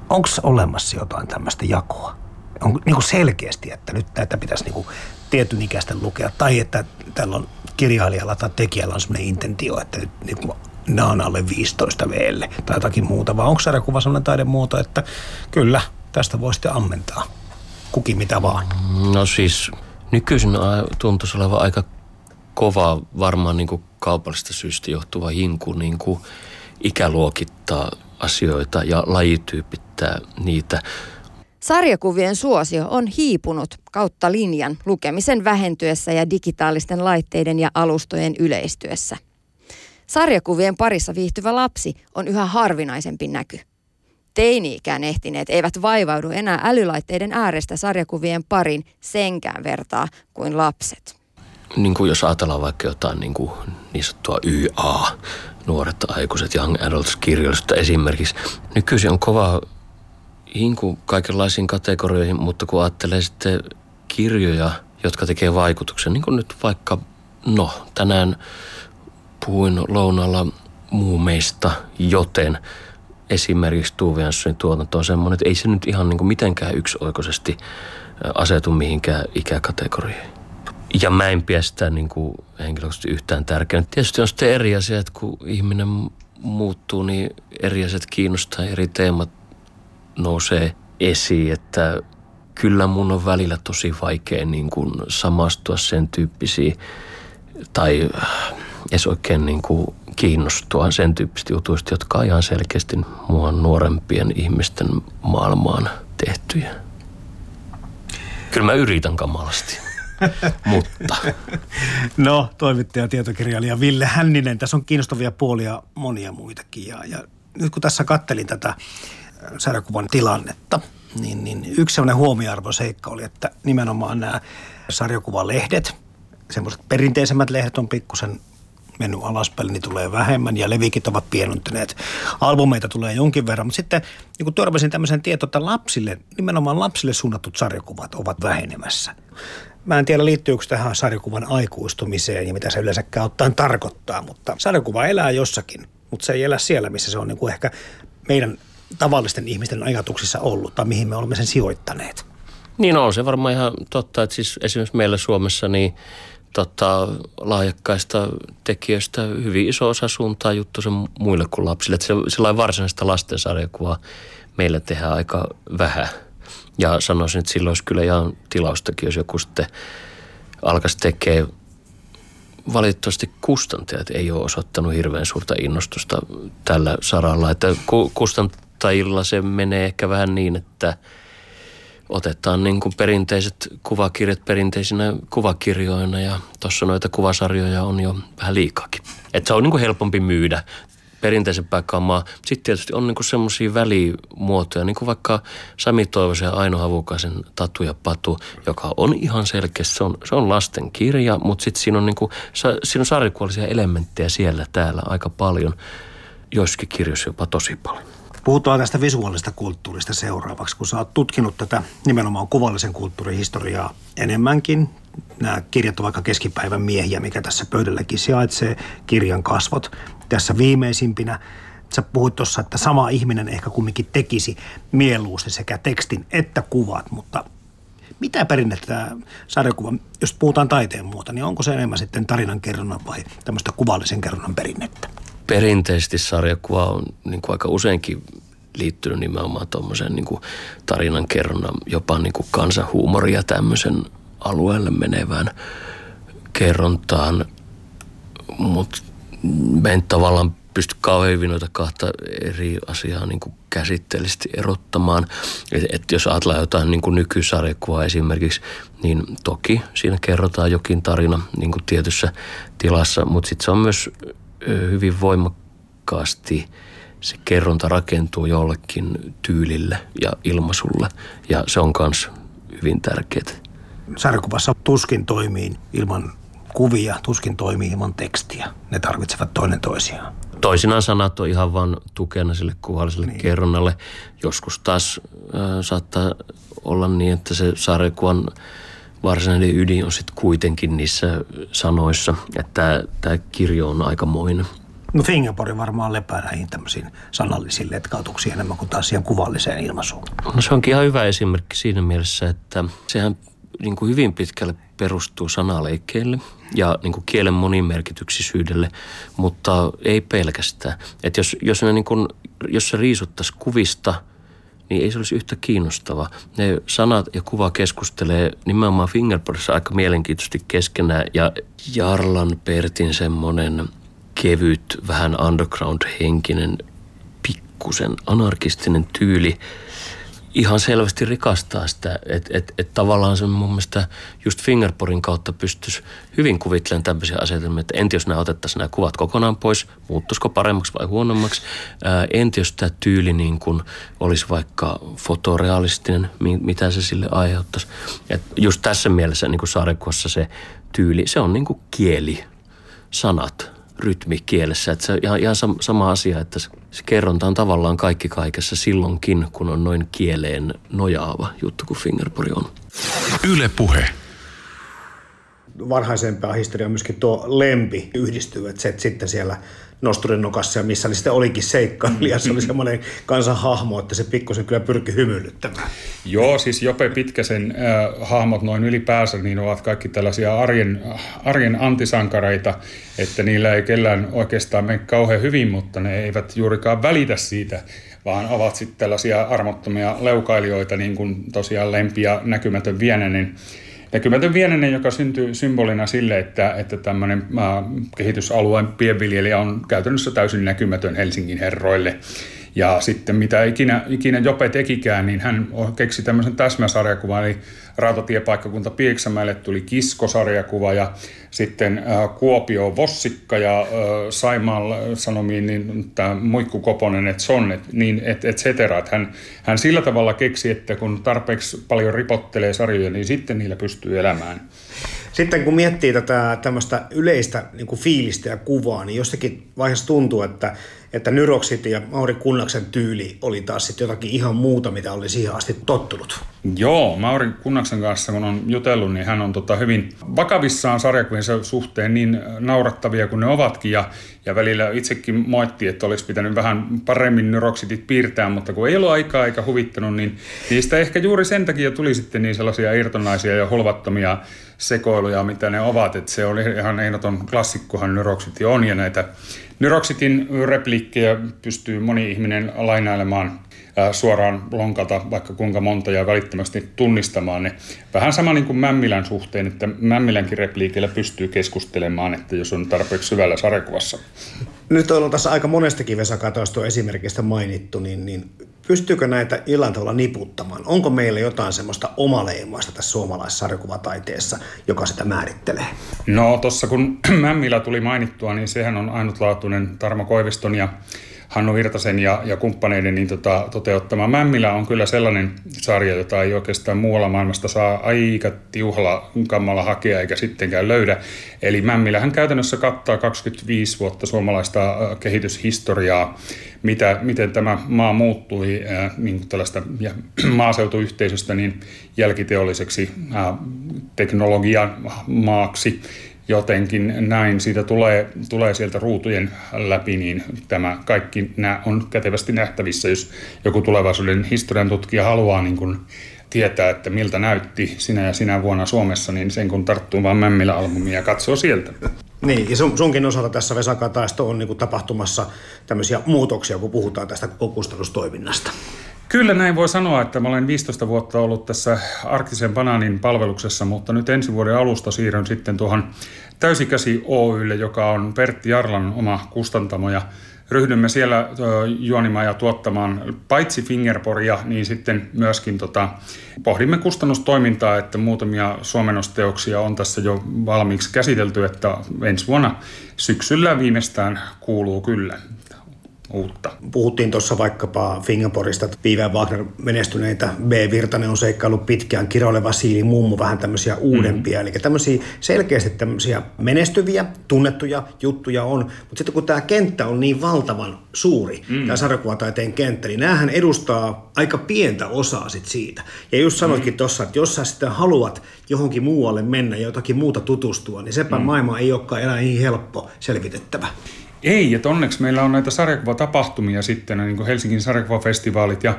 Onko olemassa jotain tämmöistä jakoa? On niin kuin selkeästi, että nyt näitä pitäisi niin kuin tietyn ikäisten lukea, tai että tällä on kirjailijalla tai tekijällä on sellainen intentio, että nyt niin nämä on alle 15 veelle tai jotakin muuta, vai onko sarjakuva sellainen taidemuoto, että kyllä, tästä voi sitten ammentaa kukin mitä vaan? No siis Nykyisin tuntuisi olevan aika kova, varmaan niin kuin kaupallista syystä johtuva hinku niin kuin ikäluokittaa asioita ja lajityypittää niitä. Sarjakuvien suosio on hiipunut kautta linjan lukemisen vähentyessä ja digitaalisten laitteiden ja alustojen yleistyessä. Sarjakuvien parissa viihtyvä lapsi on yhä harvinaisempi näky. Teini-ikään ehtineet eivät vaivaudu enää älylaitteiden äärestä sarjakuvien parin senkään vertaa kuin lapset. Niin kuin jos ajatellaan vaikka jotain niin, kuin niin sanottua YA, nuoret aikuiset, young adults kirjallisuutta esimerkiksi. Nykyisin on kova hinku kaikenlaisiin kategorioihin, mutta kun ajattelee sitten kirjoja, jotka tekee vaikutuksen, niin kuin nyt vaikka, no tänään puhuin lounalla muumeista, joten esimerkiksi Tuve Janssonin tuotanto on semmoinen, että ei se nyt ihan niin kuin mitenkään yksioikoisesti asetu mihinkään ikäkategoriaan. Ja mä en pidä sitä niin kuin henkilökohtaisesti yhtään tärkeänä. Tietysti on sitten eri asia, että kun ihminen muuttuu, niin eri asiat kiinnostaa, eri teemat nousee esiin, että kyllä mun on välillä tosi vaikea niin kuin samastua sen tyyppisiin tai edes oikein niin kuin kiinnostua sen tyyppistä jutuista, jotka on ihan selkeästi mua nuorempien ihmisten maailmaan tehtyjä. Kyllä mä yritän kamalasti. Mutta. No, toimittaja tietokirjailija Ville Hänninen. Tässä on kiinnostavia puolia monia muitakin. Ja, ja nyt kun tässä kattelin tätä sarjakuvan tilannetta, niin, niin yksi sellainen huomioarvoseikka oli, että nimenomaan nämä sarjakuvalehdet, semmoiset perinteisemmät lehdet on pikkusen mennyt alaspäin, niin tulee vähemmän ja levikit ovat pienentyneet. Albumeita tulee jonkin verran, mutta sitten niin kun törmäsin tämmöisen tietoon, että lapsille, nimenomaan lapsille suunnatut sarjakuvat ovat vähenemässä. Mä en tiedä liittyykö tähän sarjakuvan aikuistumiseen ja mitä se yleensäkään ottaen tarkoittaa, mutta sarjakuva elää jossakin, mutta se ei elä siellä, missä se on niin kuin ehkä meidän tavallisten ihmisten ajatuksissa ollut tai mihin me olemme sen sijoittaneet. Niin on se varmaan ihan totta, että siis esimerkiksi meillä Suomessa niin tota, lahjakkaista tekijöistä hyvin iso osa suuntaa juttu sen muille kuin lapsille. Että sellainen varsinaista lastensarjakuvaa meillä tehdään aika vähän. Ja sanoisin, että silloin olisi kyllä ihan tilaustakin, jos joku sitten alkaisi tekemään valitettavasti kustantajat ei ole osoittanut hirveän suurta innostusta tällä saralla. Että kustantajilla se menee ehkä vähän niin, että otetaan niin kuin perinteiset kuvakirjat perinteisinä kuvakirjoina ja tuossa noita kuvasarjoja on jo vähän liikaakin. Että se on niin kuin helpompi myydä perinteisempää kamaa. Sitten tietysti on niinku semmoisia välimuotoja, niin kuin vaikka Sami Toivosen ja Aino Havukaisen Tatu ja Patu, joka on ihan selkeä. Se on, se on lasten kirja, mutta sitten siinä on, niinku, siinä on sarjakuolisia elementtejä siellä täällä aika paljon. Joissakin kirjoissa jopa tosi paljon. Puhutaan tästä visuaalista kulttuurista seuraavaksi, kun sä oot tutkinut tätä nimenomaan kuvallisen kulttuurin historiaa enemmänkin. Nämä kirjat on vaikka keskipäivän miehiä, mikä tässä pöydälläkin sijaitsee, kirjan kasvot. Tässä viimeisimpinä sä puhuit tuossa, että sama ihminen ehkä kumminkin tekisi mieluusti sekä tekstin että kuvat, mutta mitä perinnettä tämä sarjakuva, jos puhutaan taiteen muuta, niin onko se enemmän sitten tarinan kerronnan vai tämmöistä kuvallisen kerronnan perinnettä? Perinteisesti sarjakuva on niin kuin aika useinkin liittynyt nimenomaan tuommoisen niin kuin tarinan kerronnan, jopa niin kuin kansanhuumoria tämmöisen alueelle menevään kerrontaan. Mutta mä en tavallaan pysty kauhean hyvin noita kahta eri asiaa niin kuin käsitteellisesti erottamaan. Et, et jos ajatellaan jotain niin kuin nykysarjakuvaa esimerkiksi, niin toki siinä kerrotaan jokin tarina niin kuin tietyssä tilassa, mutta sitten se on myös hyvin voimakkaasti se kerronta rakentuu jollekin tyylille ja ilmaisulle ja se on myös hyvin tärkeää. Sarjakuvassa tuskin toimii ilman kuvia, tuskin toimii ilman tekstiä. Ne tarvitsevat toinen toisiaan. Toisinaan sanat on ihan vain tukena sille kuvalliselle niin. kerronnalle. Joskus taas äh, saattaa olla niin, että se sarjakuvan varsinainen ydin on sitten kuitenkin niissä sanoissa, että tämä kirjo on aikamoinen. No Fingerpori varmaan lepää näihin tämmöisiin sanallisiin letkautuksiin enemmän kuin taas siihen kuvalliseen ilmaisuun. No se onkin ihan hyvä esimerkki siinä mielessä, että sehän niin kuin hyvin pitkälle perustuu sanaleikkeelle ja niin kuin kielen monimerkityksisyydelle, mutta ei pelkästään. Että jos, jos, ne niin kuin, jos se riisuttaisi kuvista niin ei se olisi yhtä kiinnostava. Ne sanat ja kuva keskustelee nimenomaan Fingerboardissa aika mielenkiintoisesti keskenään ja Jarlan Pertin semmoinen kevyt, vähän underground-henkinen, pikkusen anarkistinen tyyli – ihan selvästi rikastaa sitä, että et, et tavallaan se mun mielestä just Fingerporin kautta pystyisi hyvin kuvittelemaan tämmöisiä asetelmia, että entä jos nämä otettaisiin nämä kuvat kokonaan pois, muuttuisiko paremmaksi vai huonommaksi, ää, entä jos tämä tyyli niin kuin olisi vaikka fotorealistinen, mitä se sille aiheuttaisi. Et just tässä mielessä niin kuin se tyyli, se on niin kuin kieli, sanat, rytmi kielessä. Että se on ihan, ihan sama asia, että se, se kerronta on tavallaan kaikki kaikessa silloinkin, kun on noin kieleen nojaava juttu kuin fingerpori on. Yle Puhe varhaisempaa historiaa myöskin tuo lempi yhdistyy, että se, että sitten siellä nosturin nokassa ja missä sitten olikin seikkailija, se oli semmoinen kansanhahmo, että se pikkusen kyllä pyrki hymyilyttämään. Joo, siis Jope Pitkäsen äh, hahmot noin ylipäänsä, niin ovat kaikki tällaisia arjen, arjen antisankareita, että niillä ei kellään oikeastaan mene kauhean hyvin, mutta ne eivät juurikaan välitä siitä, vaan ovat sitten tällaisia armottomia leukailijoita, niin kuin tosiaan lempi ja näkymätön Vienenen. Niin Näkymätön Vienenen, joka syntyy symbolina sille, että, että tämmöinen äh, kehitysalueen pienviljelijä on käytännössä täysin näkymätön Helsingin herroille. Ja sitten mitä ikinä, ikinä Jope tekikään, niin hän keksi tämmöisen täsmäsarjakuvan, eli rautatiepaikkakunta Pieksämäelle tuli Kisko-sarjakuva ja sitten äh, Kuopio Vossikka ja äh, Saimaan Sanomiin niin tämä Muikku Koponen, et Sonnet, niin et, et cetera. Et hän, hän sillä tavalla keksi, että kun tarpeeksi paljon ripottelee sarjoja, niin sitten niillä pystyy elämään. Sitten kun miettii tätä tämmöistä yleistä niin kuin fiilistä ja kuvaa, niin jossakin vaiheessa tuntuu, että, että Nyroksit ja Mauri Kunnaksen tyyli oli taas sitten jotakin ihan muuta, mitä oli siihen asti tottunut. Joo, Mauri Kunnaksen kanssa kun on jutellut, niin hän on tota hyvin vakavissaan sarjakuvinsa suhteen niin naurattavia kuin ne ovatkin. Ja, ja välillä itsekin moitti, että olisi pitänyt vähän paremmin Nyroksitit piirtää, mutta kun ei ollut aikaa eikä huvittanut, niin niistä ehkä juuri sen takia tuli sitten niin sellaisia irtonaisia ja holvattomia sekoiluja, mitä ne ovat. Että se oli ihan ehdoton klassikkohan Nyroksiti on ja näitä Nyroksitin repliikkejä pystyy moni ihminen lainailemaan suoraan lonkalta vaikka kuinka monta ja välittömästi tunnistamaan ne. Vähän sama niin kuin Mämmilän suhteen, että Mämmilänkin repliikillä pystyy keskustelemaan, että jos on tarpeeksi syvällä sarjakuvassa. Nyt on tässä aika monestakin Vesa esimerkistä mainittu, niin, niin pystyykö näitä jollain tavalla niputtamaan? Onko meillä jotain semmoista omaleimaista tässä suomalaisessa sarjakuvataiteessa, joka sitä määrittelee? No tuossa kun Mämmilä tuli mainittua, niin sehän on ainutlaatuinen Tarmo Koiviston ja Hannu Virtasen ja, ja kumppaneiden niin tota, toteuttama. Mämmilä on kyllä sellainen sarja, jota ei oikeastaan muualla maailmasta saa aika tiuhalla kammalla hakea eikä sittenkään löydä. Eli Mämmilähän käytännössä kattaa 25 vuotta suomalaista äh, kehityshistoriaa, mitä, miten tämä maa muuttui ää, niin tällaista ja, maaseutuyhteisöstä niin jälkiteolliseksi ää, teknologian maaksi jotenkin näin siitä tulee, tulee sieltä ruutujen läpi, niin tämä kaikki nämä on kätevästi nähtävissä, jos joku tulevaisuuden historian tutkija haluaa niin kuin tietää, että miltä näytti sinä ja sinä vuonna Suomessa, niin sen kun tarttuu vaan Mämmilä-albumia ja katsoo sieltä. Niin, ja sun, sunkin osalta tässä Vesa Kataisto on niin kuin tapahtumassa tämmöisiä muutoksia, kun puhutaan tästä kustannustoiminnasta. Kyllä näin voi sanoa, että mä olen 15 vuotta ollut tässä Arktisen banaanin palveluksessa, mutta nyt ensi vuoden alusta siirryn sitten tuohon Täysikäsi Oylle, joka on Pertti Jarlan oma kustantamo. Ja ryhdymme siellä juonimaan ja tuottamaan paitsi fingerporia, niin sitten myöskin tota, pohdimme kustannustoimintaa, että muutamia suomenosteoksia on tässä jo valmiiksi käsitelty, että ensi vuonna syksyllä viimeistään kuuluu kyllä uutta. Puhuttiin tuossa vaikkapa Fingerporista, että Piivä Wagner menestyneitä, B. Virtanen on seikkailu pitkään, Kirole Vasiili Mummu vähän tämmöisiä uudempia, mm. eli tämmöisiä selkeästi tämmöisiä menestyviä, tunnettuja juttuja on, mutta sitten kun tämä kenttä on niin valtavan suuri, mm. tämä sarjakuvataiteen kenttä, niin näähän edustaa aika pientä osaa sit siitä. Ja just sanoitkin mm. tuossa, että jos sä sitten haluat johonkin muualle mennä ja jotakin muuta tutustua, niin sepä mm. maailma ei olekaan enää niin helppo selvitettävä. Ei, että onneksi meillä on näitä sarjakuvatapahtumia sitten, niin kuin Helsingin sarjakuvafestivaalit ja,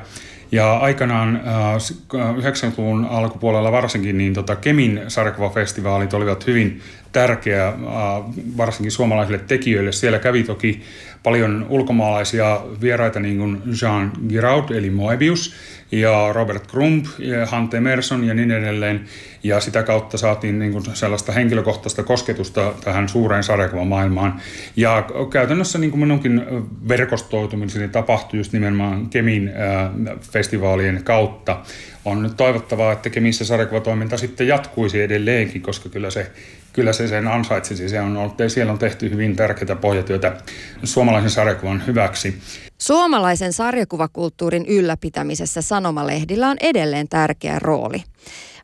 Ja aikanaan 90-luvun alkupuolella varsinkin niin tota Kemin sarjakuvafestivaalit olivat hyvin tärkeä varsinkin suomalaisille tekijöille. Siellä kävi toki paljon ulkomaalaisia vieraita niin kuin Jean Giraud eli Moebius ja Robert Crumb ja Hunt Emerson ja niin edelleen. Ja sitä kautta saatiin niin kuin sellaista henkilökohtaista kosketusta tähän suureen sarjakuvamaailmaan. Ja käytännössä niin kuin minunkin verkostoitumiseni tapahtui just nimenomaan Kemin festivaalien kautta. On nyt toivottavaa, että Kemissä sarjakuvatoiminta sitten jatkuisi edelleenkin, koska kyllä se kyllä se sen ansaitsisi. Se on ollut, siellä on tehty hyvin tärkeää pohjatyötä suomalaisen sarjakuvan hyväksi. Suomalaisen sarjakuvakulttuurin ylläpitämisessä sanomalehdillä on edelleen tärkeä rooli.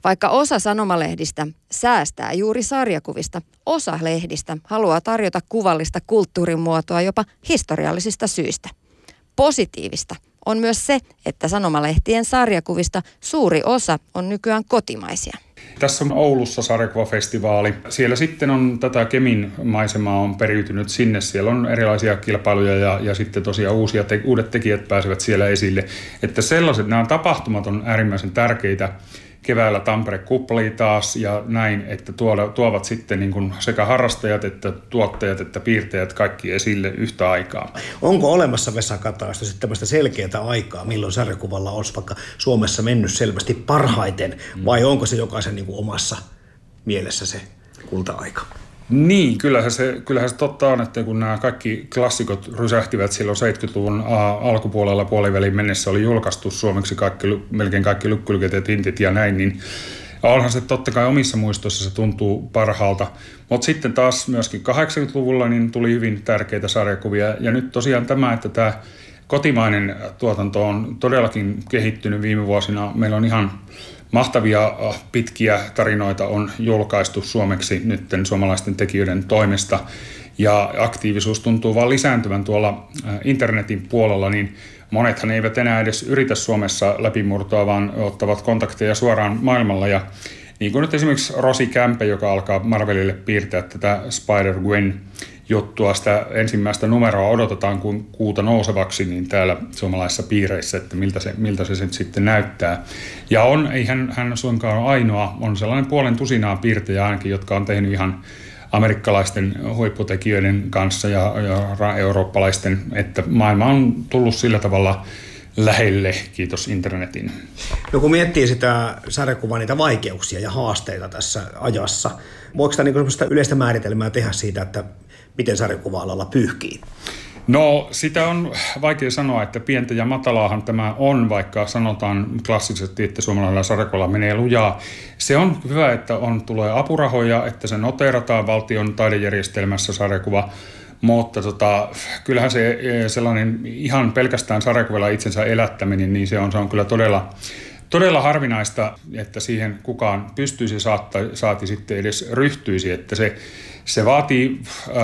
Vaikka osa sanomalehdistä säästää juuri sarjakuvista, osa lehdistä haluaa tarjota kuvallista kulttuurimuotoa jopa historiallisista syistä. Positiivista on myös se, että sanomalehtien sarjakuvista suuri osa on nykyään kotimaisia. Tässä on Oulussa sarjakuvafestivaali. Siellä sitten on tätä Kemin maisemaa on periytynyt sinne. Siellä on erilaisia kilpailuja ja, ja sitten tosiaan uusia te, uudet tekijät pääsevät siellä esille. Että sellaiset, nämä tapahtumat on äärimmäisen tärkeitä keväällä Tampere kuplii taas ja näin, että tuoda, tuovat sitten niin kuin sekä harrastajat että tuottajat että piirtäjät kaikki esille yhtä aikaa. Onko olemassa Vesa Kataista sitten tämmöistä selkeää aikaa, milloin sarjakuvalla olisi vaikka Suomessa mennyt selvästi parhaiten vai onko se jokaisen niin kuin omassa mielessä se kulta-aika? Niin, kyllähän se, kyllähän se totta on, että kun nämä kaikki klassikot rysähtivät silloin 70-luvun alkupuolella puolivälin mennessä oli julkaistu suomeksi kaikki, melkein kaikki lykkylyket ja tintit ja näin, niin onhan se totta kai omissa muistoissa se tuntuu parhaalta. Mutta sitten taas myöskin 80-luvulla niin tuli hyvin tärkeitä sarjakuvia ja nyt tosiaan tämä, että tämä kotimainen tuotanto on todellakin kehittynyt viime vuosina. Meillä on ihan Mahtavia äh, pitkiä tarinoita on julkaistu suomeksi nytten suomalaisten tekijöiden toimesta. Ja aktiivisuus tuntuu vaan lisääntyvän tuolla äh, internetin puolella, niin monethan eivät enää edes yritä Suomessa läpimurtoa, vaan ottavat kontakteja suoraan maailmalla. Ja niin kuin nyt esimerkiksi Rosi Kämpe, joka alkaa Marvelille piirtää tätä Spider-Gwen juttua, sitä ensimmäistä numeroa odotetaan kuin kuuta nousevaksi, niin täällä suomalaisissa piireissä, että miltä se, miltä se sitten näyttää. Ja on, ei hän, hän suinkaan ole ainoa, on sellainen puolen tusinaa piirtejä ainakin, jotka on tehnyt ihan amerikkalaisten huipputekijöiden kanssa ja, ja eurooppalaisten, että maailma on tullut sillä tavalla lähelle, kiitos internetin. No kun miettii sitä sarjakuvaa, niitä vaikeuksia ja haasteita tässä ajassa, voiko sitä niin yleistä määritelmää tehdä siitä, että miten sarjakuva-alalla pyyhkii? No sitä on vaikea sanoa, että pientä ja matalaahan tämä on, vaikka sanotaan klassisesti, että suomalaisella sarjakuvalla menee lujaa. Se on hyvä, että on tulee apurahoja, että se noterataan valtion taidejärjestelmässä sarjakuva, mutta tota, kyllähän se e, sellainen ihan pelkästään sarjakuvalla itsensä elättäminen, niin se on, se on kyllä todella todella harvinaista, että siihen kukaan pystyisi saatta, saati sitten edes ryhtyisi, että se se vaatii, äh,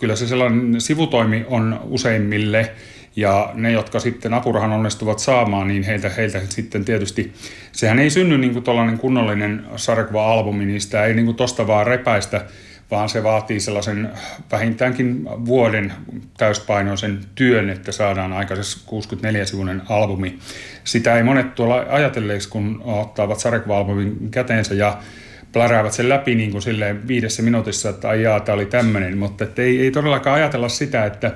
kyllä se sellainen sivutoimi on useimmille ja ne, jotka sitten apurahan onnistuvat saamaan, niin heiltä, heiltä sitten tietysti, sehän ei synny niin kuin kunnollinen sarjakuva-albumi, niin sitä ei niin kuin tosta vaan repäistä, vaan se vaatii sellaisen vähintäänkin vuoden täyspainoisen työn, että saadaan aikaisessa 64-sivuinen albumi. Sitä ei monet tuolla ajatelleeksi, kun ottavat sarjakuva-albumin käteensä ja pläräävät sen läpi niin kuin silleen viidessä minuutissa, että ai jaa, tämä oli tämmöinen, mutta ei, ei todellakaan ajatella sitä, että,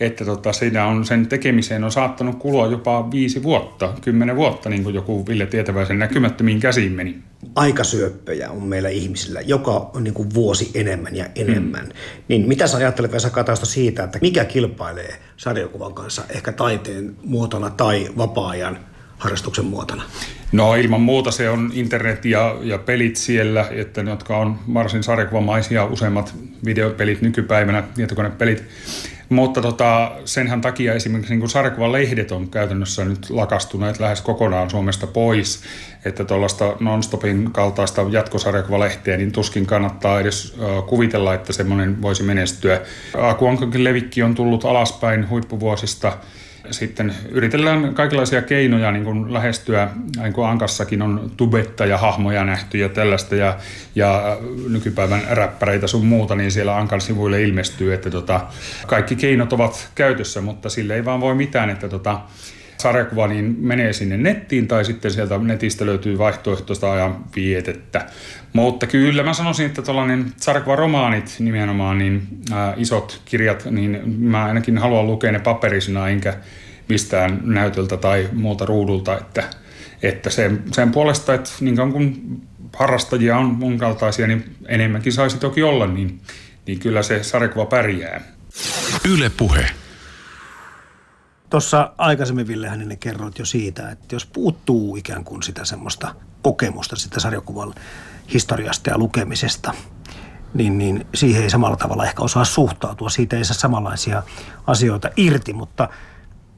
että tota, siinä on, sen tekemiseen on saattanut kulua jopa viisi vuotta, kymmenen vuotta, niin kuin joku Ville Tietäväisen näkymättömiin käsiin meni. Aikasyöppöjä on meillä ihmisillä, joka on niin kuin vuosi enemmän ja enemmän. Hmm. Niin mitä sä ajattelet Vesa Katausta siitä, että mikä kilpailee sarjakuvan kanssa ehkä taiteen muotona tai vapaa-ajan harrastuksen muotona? No ilman muuta se on internet ja, ja pelit siellä, että ne, jotka on varsin sarjakuvamaisia, useimmat videopelit nykypäivänä, tietokonepelit. Mutta tota, senhän takia esimerkiksi niin sarjakuvalehdet on käytännössä nyt lakastuneet lähes kokonaan Suomesta pois. Että tuollaista non-stopin kaltaista jatkosarjakuvalehteä, niin tuskin kannattaa edes kuvitella, että semmoinen voisi menestyä. Akuankakin levikki on tullut alaspäin huippuvuosista – sitten yritellään kaikenlaisia keinoja niin kuin lähestyä, niin kuin Ankassakin on tubetta ja hahmoja nähty ja tällaista ja, ja nykypäivän räppäreitä sun muuta, niin siellä Ankan sivuille ilmestyy, että tota, kaikki keinot ovat käytössä, mutta sille ei vaan voi mitään, että tota, sarjakuva niin menee sinne nettiin tai sitten sieltä netistä löytyy vaihtoehtoista ajan vietettä. Mutta kyllä mä sanoisin, että tuollainen sarjakuvaromaanit nimenomaan, niin ää, isot kirjat, niin mä ainakin haluan lukea ne paperisena enkä mistään näytöltä tai muulta ruudulta, että, että sen, sen puolesta, että niin kauan kun harrastajia on mun kaltaisia, niin enemmänkin saisi toki olla, niin, niin kyllä se sarjakuva pärjää. Yle Puhe. Tuossa aikaisemmin Ville Hänninen kerroit jo siitä, että jos puuttuu ikään kuin sitä semmoista kokemusta sitä sarjakuvan historiasta ja lukemisesta, niin, niin siihen ei samalla tavalla ehkä osaa suhtautua. Siitä ei saa samanlaisia asioita irti, mutta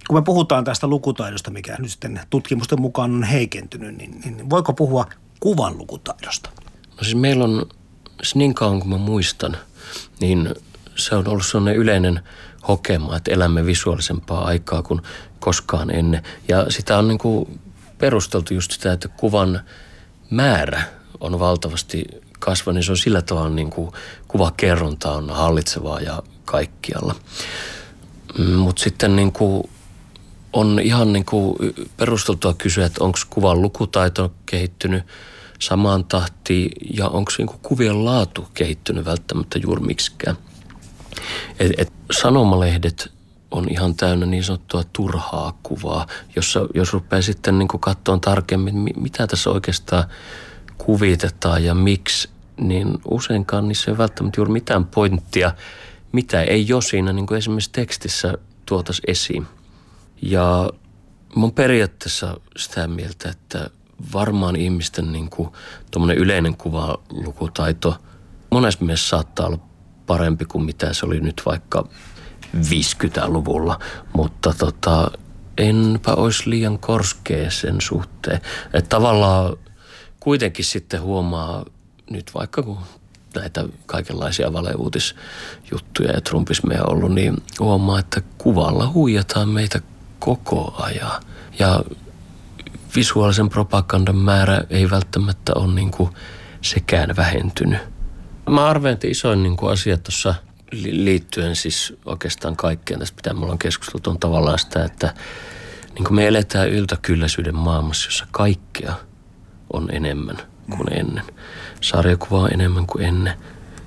kun me puhutaan tästä lukutaidosta, mikä nyt sitten tutkimusten mukaan on heikentynyt, niin, niin voiko puhua kuvan lukutaidosta? No siis meillä on, siis niin kauan kuin mä muistan, niin se on ollut sellainen yleinen hokema, että elämme visuaalisempaa aikaa kuin koskaan ennen. Ja sitä on niin kuin perusteltu just sitä, että kuvan määrä on valtavasti kasvanut, niin se on sillä tavalla niin kuin kuvakerronta on hallitsevaa ja kaikkialla. Mm, Mutta sitten niin kuin on ihan niin kuin perusteltua kysyä, että onko kuvan lukutaito kehittynyt samaan tahtiin ja onko niin kuvien laatu kehittynyt välttämättä juuri miksikään. Et, et sanomalehdet on ihan täynnä niin sanottua turhaa kuvaa, jossa jos rupeaa sitten niin katsomaan tarkemmin, mitä tässä oikeastaan kuvitetaan ja miksi, niin useinkaan niissä ei välttämättä juuri mitään pointtia, mitä ei jo siinä niin kuin esimerkiksi tekstissä tuotaisi esiin. Ja mun periaatteessa sitä mieltä, että varmaan ihmisten niin kuin, yleinen kuvalukutaito monessa mielessä saattaa olla parempi kuin mitä se oli nyt vaikka 50-luvulla, mutta tota, enpä olisi liian korskea sen suhteen. Että tavallaan kuitenkin sitten huomaa nyt vaikka kun näitä kaikenlaisia valeuutisjuttuja ja trumpismeja ollut, niin huomaa, että kuvalla huijataan meitä koko ajan. Ja visuaalisen propagandan määrä ei välttämättä ole niin kuin sekään vähentynyt. Mä arvelen, että isoin niin kuin asia tuossa liittyen siis oikeastaan kaikkeen tästä, mitä me ollaan keskusteltu, on tavallaan sitä, että niin kuin me eletään yltäkylläisyyden maailmassa, jossa kaikkea on enemmän kuin ennen. Sarjakuva on enemmän kuin ennen.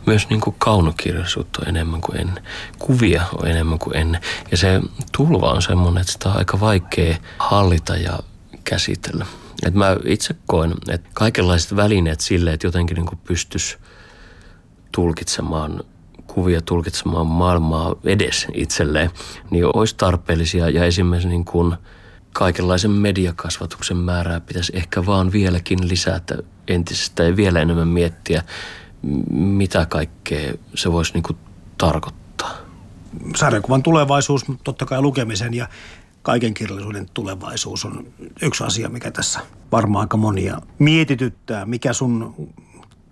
Myös niin kuin kaunokirjallisuutta on enemmän kuin ennen. Kuvia on enemmän kuin ennen. Ja se tulva on semmoinen, että sitä on aika vaikea hallita ja käsitellä. Et mä itse koen, että kaikenlaiset välineet sille, että jotenkin niin pystyisi tulkitsemaan kuvia, tulkitsemaan maailmaa edes itselleen, niin olisi tarpeellisia ja esimerkiksi niin kuin kaikenlaisen mediakasvatuksen määrää pitäisi ehkä vaan vieläkin lisätä entisestä ja vielä enemmän miettiä, mitä kaikkea se voisi niin kuin tarkoittaa. Sarjakuvan tulevaisuus, mutta totta kai lukemisen ja kaiken kirjallisuuden tulevaisuus on yksi asia, mikä tässä varmaan aika monia mietityttää. Mikä sun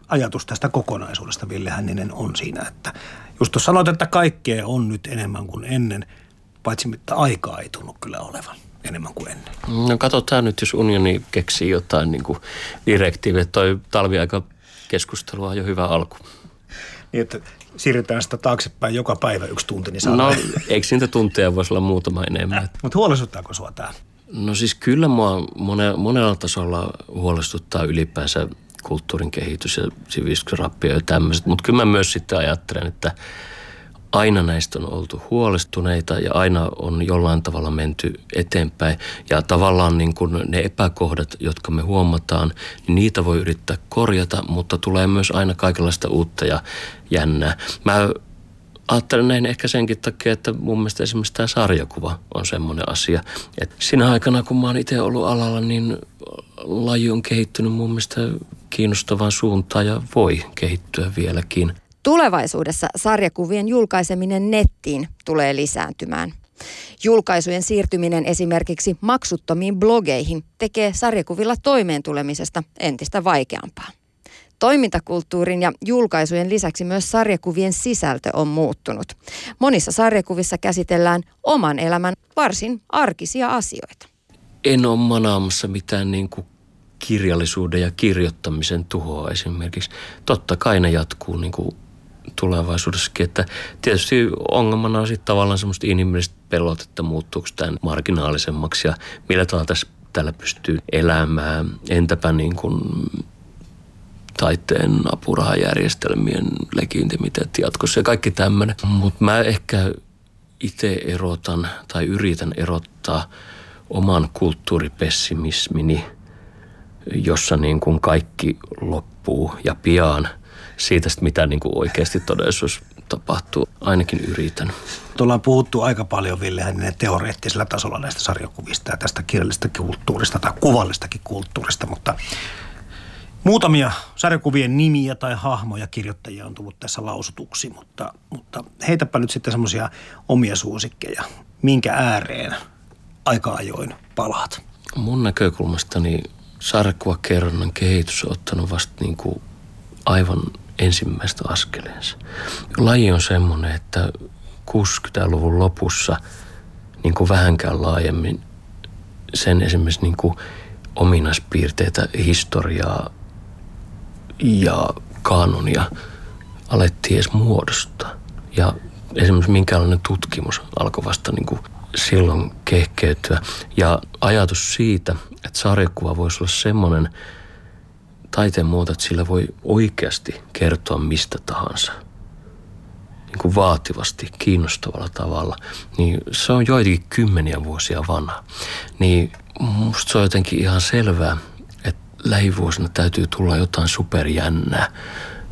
ajatus tästä kokonaisuudesta, Ville Hänninen, on siinä, että just tuossa sanoit, että kaikkea on nyt enemmän kuin ennen, paitsi että aikaa ei tunnu kyllä olevan enemmän kuin ennen. No katsotaan nyt, jos unioni keksii jotain niin kuin direktiiviä. Toi talviaika keskustelua on jo hyvä alku. Niin, että siirrytään sitä taaksepäin joka päivä yksi tunti, niin saa No, eikö niitä tunteja voisi olla muutama enemmän? Mutta huolestuttaako sua tämä? No siis kyllä mua mone, monella tasolla huolestuttaa ylipäänsä kulttuurin kehitys ja sivistysrappio ja tämmöiset. Mutta kyllä mä myös sitten ajattelen, että aina näistä on oltu huolestuneita ja aina on jollain tavalla menty eteenpäin. Ja tavallaan niin kuin ne epäkohdat, jotka me huomataan, niin niitä voi yrittää korjata, mutta tulee myös aina kaikenlaista uutta ja jännää. Mä ajattelen näin ehkä senkin takia, että mun mielestä esimerkiksi tämä sarjakuva on semmoinen asia. Että siinä aikana, kun mä oon itse ollut alalla, niin laji on kehittynyt mun mielestä kiinnostavaan suuntaan ja voi kehittyä vieläkin. Tulevaisuudessa sarjakuvien julkaiseminen nettiin tulee lisääntymään. Julkaisujen siirtyminen esimerkiksi maksuttomiin blogeihin tekee sarjakuvilla toimeentulemisesta entistä vaikeampaa. Toimintakulttuurin ja julkaisujen lisäksi myös sarjakuvien sisältö on muuttunut. Monissa sarjakuvissa käsitellään oman elämän varsin arkisia asioita. En ole manaamassa mitään niin kuin kirjallisuuden ja kirjoittamisen tuhoa esimerkiksi. Totta kai ne jatkuu niin kuin tulevaisuudessakin. Että tietysti ongelmana on sitten tavallaan semmoista inhimilliset pelot, että muuttuuko tämän marginaalisemmaksi ja millä tavalla tässä täällä pystyy elämään. Entäpä niin kuin taiteen apurahajärjestelmien legitimiteetti jatkossa ja kaikki tämmöinen. Mutta mä ehkä itse erotan tai yritän erottaa oman kulttuuripessimismini, jossa niin kuin kaikki loppuu ja pian siitä, mitä niin kuin oikeasti todellisuus tapahtuu. Ainakin yritän. Tuolla on puhuttu aika paljon Ville Hänninen teoreettisella tasolla näistä sarjakuvista ja tästä kirjallisesta kulttuurista tai kuvallistakin kulttuurista, mutta Muutamia sarjakuvien nimiä tai hahmoja kirjoittajia on tullut tässä lausutuksi, mutta, mutta heitäpä nyt sitten semmoisia omia suosikkeja. Minkä ääreen aika ajoin palaat? Mun näkökulmastani sarjakuvakerronnan kehitys on ottanut vasta niin kuin aivan ensimmäistä askeleensa. Laji on semmoinen, että 60-luvun lopussa niin kuin vähänkään laajemmin sen esimerkiksi niin kuin ominaispiirteitä, historiaa ja kanonia alettiin edes muodostaa. Ja esimerkiksi minkälainen tutkimus alkoi vasta niin kuin silloin kehkeytyä. Ja ajatus siitä, että sarjakuva voisi olla semmoinen taiteen muoto, että sillä voi oikeasti kertoa mistä tahansa. Niin kuin vaativasti, kiinnostavalla tavalla. Niin se on joitakin kymmeniä vuosia vanha. Niin musta se on jotenkin ihan selvää, lähivuosina täytyy tulla jotain superjännää.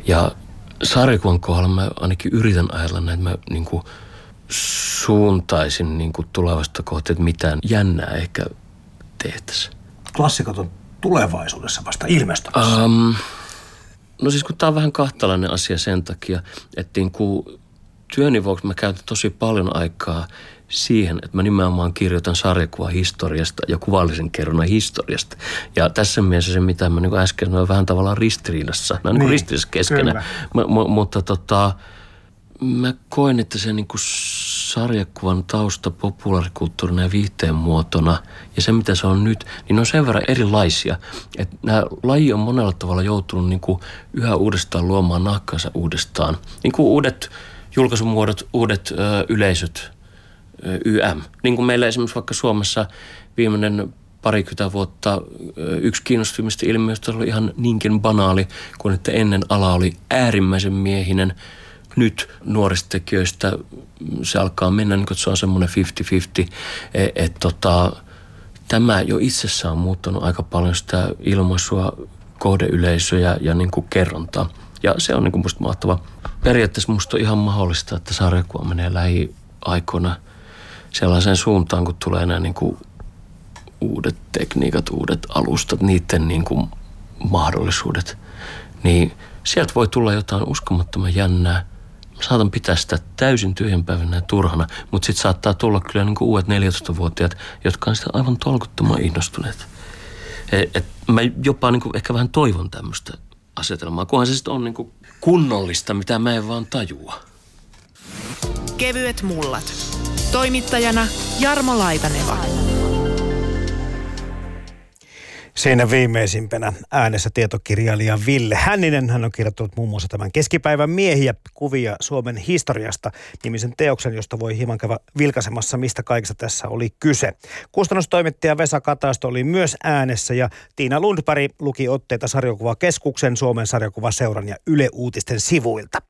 Ja sarjakuvan kohdalla mä ainakin yritän ajatella näin, että mä niin kuin suuntaisin niin kuin tulevasta kohti, että mitään jännää ehkä tehtäisiin. Klassikot on tulevaisuudessa vasta ilmestymässä. Um, no siis kun tämä on vähän kahtalainen asia sen takia, että niin kuin työni vuoksi mä käytän tosi paljon aikaa – siihen, että mä nimenomaan kirjoitan sarjakuva historiasta ja kuvallisen kerronnan historiasta. Ja tässä mielessä se, mitä mä niin äsken sanoin, vähän tavallaan ristiriidassa. Mä niin, ristiriidassa keskenään. M- m- mutta tota, mä koen, että se niin kuin sarjakuvan tausta populaarikulttuurina ja viihteen muotona ja se, mitä se on nyt, niin on sen verran erilaisia. Että nämä laji on monella tavalla joutunut niin kuin yhä uudestaan luomaan nahkansa uudestaan. Niin kuin uudet julkaisumuodot, uudet ö, yleisöt – YM. Niin kuin meillä esimerkiksi vaikka Suomessa viimeinen parikymmentä vuotta yksi kiinnostuvimmista ilmiöistä oli ihan niinkin banaali kuin että ennen ala oli äärimmäisen miehinen. Nyt nuorista tekijöistä se alkaa mennä, niin kuin se on semmoinen 50-50, että et, tota, tämä jo itsessään on muuttanut aika paljon sitä ilmaisua, kohdeyleisöä ja niin kuin kerrontaa. Ja se on niin kuin musta mahtava. Periaatteessa musta on ihan mahdollista, että sarjakuva menee lähiaikoina – sellaiseen suuntaan, kun tulee nämä niin kuin uudet tekniikat, uudet alustat, niiden niin kuin mahdollisuudet, niin sieltä voi tulla jotain uskomattoman jännää. Saatan pitää sitä täysin tyhjänpäivänä ja turhana, mutta sitten saattaa tulla kyllä niin kuin uudet 14-vuotiaat, jotka on sitä aivan tolkuttoman innostuneet. Et, et mä jopa niin kuin ehkä vähän toivon tämmöistä asetelmaa, kunhan se sitten on niin kuin kunnollista, mitä mä en vaan tajua. Kevyet mullat. Toimittajana Jarmo Laitaneva. Siinä viimeisimpänä äänessä tietokirjailija Ville Hänninen. Hän on kirjoittanut muun muassa tämän keskipäivän miehiä kuvia Suomen historiasta nimisen teoksen, josta voi hieman käydä vilkaisemassa, mistä kaikessa tässä oli kyse. Kustannustoimittaja Vesa Kataisto oli myös äänessä ja Tiina Lundberg luki otteita sarjakuvakeskuksen, Suomen sarjakuvaseuran ja Yle Uutisten sivuilta.